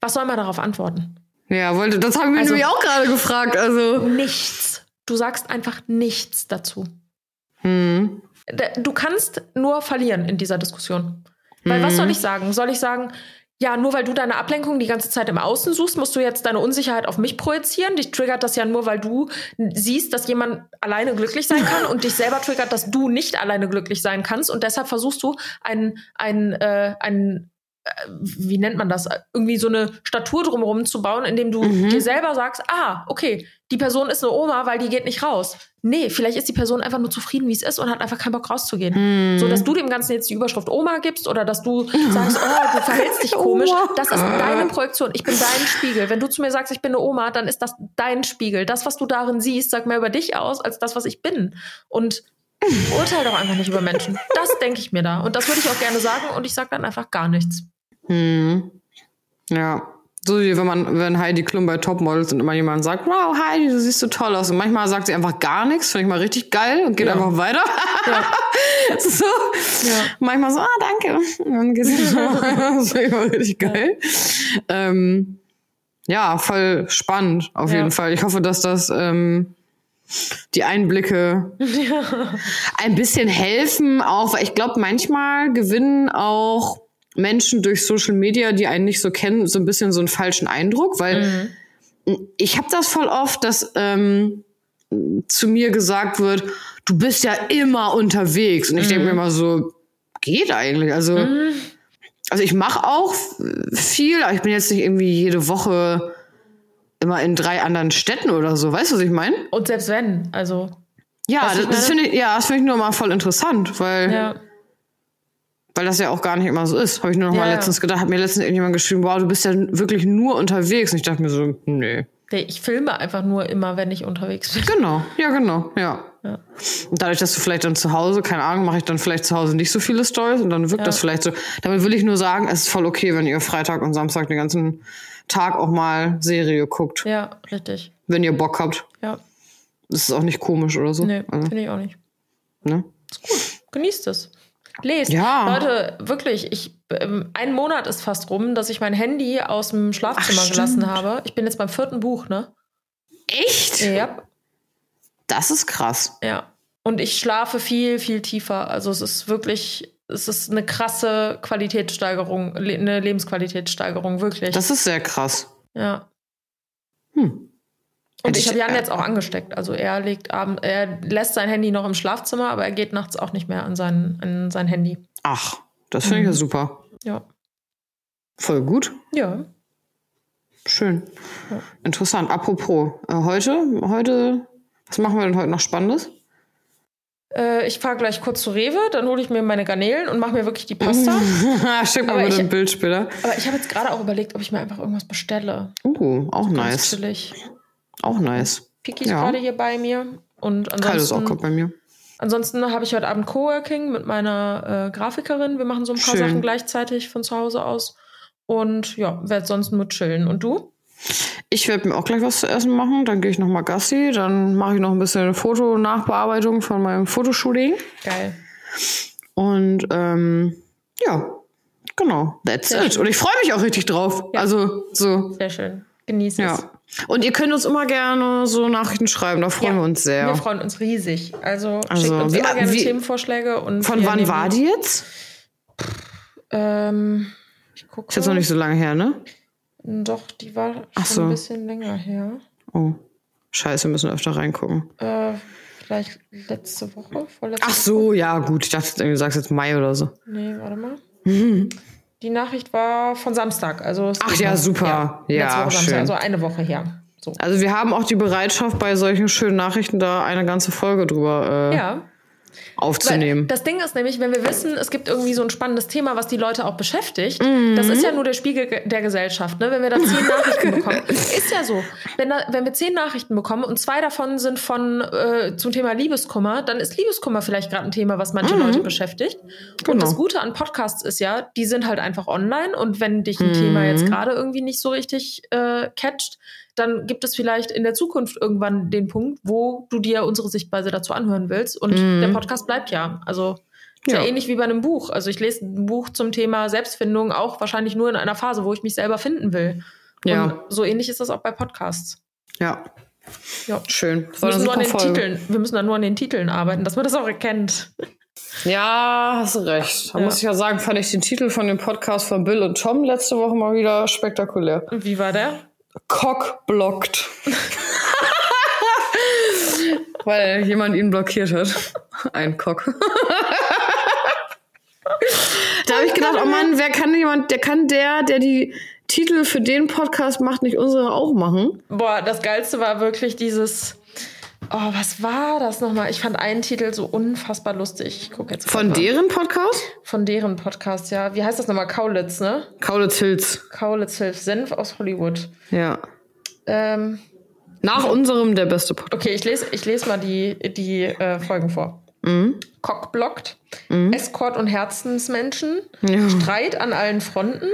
was soll man darauf antworten? Ja, wollte, das habe ich mir Also- nämlich auch gerade gefragt. Also. Nichts. Du sagst einfach nichts dazu. Hm. Du kannst nur verlieren in dieser Diskussion. Weil was soll ich sagen? Soll ich sagen, ja, nur weil du deine Ablenkung die ganze Zeit im Außen suchst, musst du jetzt deine Unsicherheit auf mich projizieren? Dich triggert das ja nur, weil du siehst, dass jemand alleine glücklich sein kann und dich selber triggert, dass du nicht alleine glücklich sein kannst und deshalb versuchst du ein, ein, äh, ein äh, wie nennt man das? Irgendwie so eine Statur drumherum zu bauen, indem du dir selber sagst, ah, okay, die Person ist eine Oma, weil die geht nicht raus. Nee, vielleicht ist die Person einfach nur zufrieden, wie es ist und hat einfach keinen Bock rauszugehen. So, dass du dem Ganzen jetzt die Überschrift Oma gibst oder dass du sagst, oh, du verhältst dich komisch, das ist deine Projektion. Ich bin dein Spiegel. Wenn du zu mir sagst, ich bin eine Oma, dann ist das dein Spiegel. Das, was du darin siehst, sagt mehr über dich aus, als das, was ich bin. Und urteil doch einfach nicht über Menschen. Das denke ich mir da. Und das würde ich auch gerne sagen und ich sage dann einfach gar nichts. Hm. Ja. So wie wenn man, wenn Heidi Klum bei Topmodels und immer jemand sagt, wow, Heidi, du siehst so toll aus. Und manchmal sagt sie einfach gar nichts, finde ich mal richtig geil und geht Ja. einfach weiter. so. Ja. Manchmal so, ah, danke. Und dann geht sie so. das finde ich mal richtig geil. Ähm, ja, voll spannend, auf Ja. jeden Fall. Ich hoffe, dass das ähm, die Einblicke ein bisschen helfen, auch, weil ich glaube, manchmal gewinnen auch Menschen durch Social Media, die einen nicht so kennen, so ein bisschen so einen falschen Eindruck, weil ich habe das voll oft, dass ähm, zu mir gesagt wird, du bist ja immer unterwegs. Und ich denke mir immer so, geht eigentlich. Also, also ich mache auch viel, aber ich bin jetzt nicht irgendwie jede Woche immer in drei anderen Städten oder so. Weißt du, was ich meine? Und selbst wenn, also, Ja, das, das finde ich, ja, das finde ich nur mal voll interessant, weil, ja. weil das ja auch gar nicht immer so ist. Habe ich nur noch Ja, mal letztens gedacht, hat mir letztens irgendjemand geschrieben, wow, du bist ja wirklich nur unterwegs. Und ich dachte mir so, nee. Nee, Ich filme einfach nur immer, wenn ich unterwegs bin. Genau, ja, genau, ja. Ja. Und dadurch, dass du vielleicht dann zu Hause, keine Ahnung, mache ich dann vielleicht zu Hause nicht so viele Stories und dann wirkt Ja. das vielleicht so. Damit will ich nur sagen, es ist voll okay, wenn ihr Freitag und Samstag den ganzen Tag auch mal Serie guckt, Ja, richtig. wenn ihr Bock habt. Ja, Das ist auch nicht komisch oder so. nee, Also, finde ich auch nicht. ne? Genießt es. Lest. Ja. Leute, wirklich, ich, ähm, ein Monat ist fast rum, dass ich mein Handy aus dem Schlafzimmer Ach, gelassen habe. Ich bin jetzt beim vierten Buch, ne? Echt? Ja, Das ist krass. ja. Und ich schlafe viel, viel tiefer. Also es ist wirklich, es ist eine krasse Qualitätssteigerung, eine Lebensqualitätssteigerung, wirklich. Das ist sehr krass. ja. Hm. Und ich Ich- habe Jan jetzt auch angesteckt. Also er legt abend, er lässt sein Handy noch im Schlafzimmer, aber er geht nachts auch nicht mehr an sein, an sein Handy. Ach, das finde ich ja super. Ja. Voll gut. Ja. Schön. Interessant. Apropos, äh, heute, heute, was machen wir denn heute noch Spannendes? Äh, ich fahre gleich kurz zu Rewe, dann hole ich mir meine Garnelen und mache mir wirklich die Pasta. Schick mal bitte ich- ein Bild später. aber ich habe jetzt gerade auch überlegt, ob ich mir einfach irgendwas bestelle. Uh, auch nice. chillig. Auch nice. Piki ist Ja. gerade hier bei mir. Und Kalt ist auch ansonsten, gut bei mir. ansonsten habe ich heute Abend Coworking mit meiner äh, Grafikerin. Wir machen so ein paar Schön. Sachen gleichzeitig von zu Hause aus. Und ja, werde sonst nur chillen. Und du? Ich werde mir auch gleich was zu essen machen. Dann gehe ich noch mal Gassi. Dann mache ich noch ein bisschen Fotonachbearbeitung von meinem Fotoshooting. Geil. Und ähm, ja, genau. That's Sehr it. schön. Und ich freue mich auch richtig drauf. Ja. Also so, Sehr schön. Genieß es. ja. Und ihr könnt uns immer gerne so Nachrichten schreiben. Da freuen Ja, wir uns sehr. Wir freuen uns riesig. Also, Also, schickt uns wie- immer gerne wie- Themenvorschläge. Und Von wann war die jetzt? Ähm, ich gucke. Ist jetzt noch nicht so lange her, ne? Doch, die war schon so. ein bisschen länger her. Oh. Scheiße, wir müssen öfter reingucken. Äh, vielleicht letzte Woche, vorletzte Ach so, ja, gut. Ich dachte, du sagst jetzt Mai oder so. Woche. Nee, warte mal. Die Nachricht war von Samstag. Also es Ach ja, super. Ja, letzte Woche Samstag, schön. also eine Woche her. So. Also wir haben auch die Bereitschaft, bei solchen schönen Nachrichten da eine ganze Folge drüber äh, Ja. Aufzunehmen. Weil Das Ding ist nämlich, wenn wir wissen, es gibt irgendwie so ein spannendes Thema, was die Leute auch beschäftigt, Mhm. das ist ja nur der Spiegel ge- der Gesellschaft. Ne? Wenn wir da zehn Nachrichten bekommen, ist ja so. Wenn, da, wenn wir zehn Nachrichten bekommen und zwei davon sind von äh, zum Thema Liebeskummer, dann ist Liebeskummer vielleicht gerade ein Thema, was manche Leute beschäftigt. Und Genau. das Gute an Podcasts ist ja, die sind halt einfach online und wenn dich ein Thema jetzt gerade irgendwie nicht so richtig äh, catcht, dann gibt es vielleicht in der Zukunft irgendwann den Punkt, wo du dir unsere Sichtweise dazu anhören willst. Und der Podcast bleibt ja. Also ja. Ja. ähnlich wie bei einem Buch. Also ich lese ein Buch zum Thema Selbstfindung auch wahrscheinlich nur in einer Phase, wo ich mich selber finden will. Ja. Und so ähnlich ist das auch bei Podcasts. Ja, Ja. schön. Wir müssen, nur an den Folge. Titeln, wir müssen dann nur an den Titeln arbeiten, dass man das auch erkennt. Ja, hast du recht. Da Ja. muss ich ja sagen, fand ich den Titel von dem Podcast von Bill und Tom letzte Woche mal wieder spektakulär. Und wie war der? Cock blockt. Weil jemand ihn blockiert hat. Ein Cock. da habe ich gedacht, oh Mann, wer kann jemand, der kann der, der die Titel für den Podcast macht, nicht unsere auch machen? Boah, das Geilste war wirklich dieses. Oh, was war das nochmal? Ich fand einen Titel so unfassbar lustig. Ich gucke jetzt Von mal. deren Podcast? Von deren Podcast, ja. Wie heißt das nochmal? Kaulitz, ne? Kaulitz Hills. Kaulitz Hilf Senf aus Hollywood. Ja. Ähm, Nach unserem der beste Podcast. okay, ich lese, ich lese mal die, die äh, Folgen vor. Mhm. Cock blockt, Escort und Herzensmenschen, Ja. Streit an allen Fronten,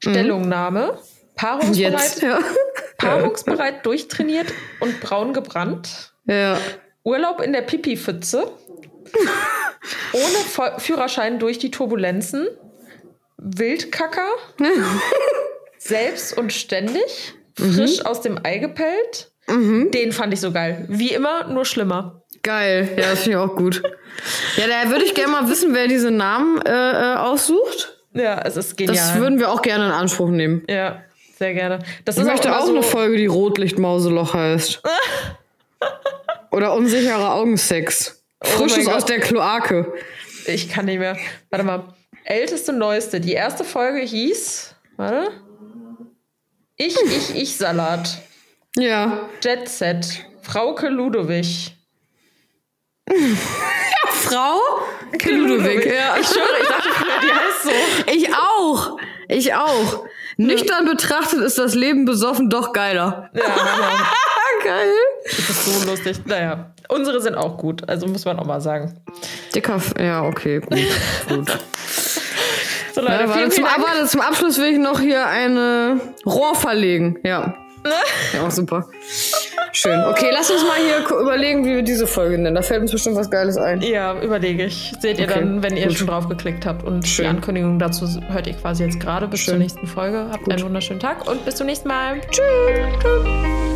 Stellungnahme, paarungsbereit, Jetzt, ja. paarungsbereit durchtrainiert und braun gebrannt, Ja. Urlaub in der Pipi-Pfütze, ohne Führerschein durch die Turbulenzen, Wildkacker, selbst und ständig, frisch aus dem Ei gepellt. Den fand ich so geil. Wie immer, nur schlimmer. Geil, ja, das finde ich auch gut. Ja, da würde ich gerne mal wissen, wer diese Namen äh, äh, aussucht. Ja, es ist genial. Das würden wir auch gerne in Anspruch nehmen. ja, sehr gerne. Das Ich ist möchte auch so, eine Folge, die Rotlichtmauseloch heißt. Oder unsicherer Augensex. Frisches Oh mein aus der Kloake. Ich kann nicht mehr. Warte mal. Älteste, neueste. Die erste Folge hieß. Warte. Ich, ich, ich Salat. Ja. Jet Set. Frauke Ludowig. Frau? Ludwig. Ja. Ich schwöre, ich dachte früher, die heißt so. Ich auch. Ich auch. Nüchtern betrachtet ist das Leben besoffen doch geiler. Ja, Hammer. Geil. Das ist so lustig. Naja, unsere sind auch gut. Also muss man auch mal sagen. Dicker. F ja, okay. Gut. gut. So, Leute, Ja, warte, vielen, zum, vielen aber zum Abschluss will ich noch hier eine Rohr verlegen. Ja. Ja, super. Schön. Okay, lass uns mal hier überlegen, wie wir diese Folge nennen. Da fällt uns bestimmt was Geiles ein. Ja, überlege ich. Seht ihr Okay, dann, wenn ihr gut. schon drauf geklickt habt. Und Schön. die Ankündigung dazu hört ihr quasi jetzt gerade. Bis zur Schön. nächsten Folge. Habt einen wunderschönen Tag und bis zum nächsten Mal. Tschüss.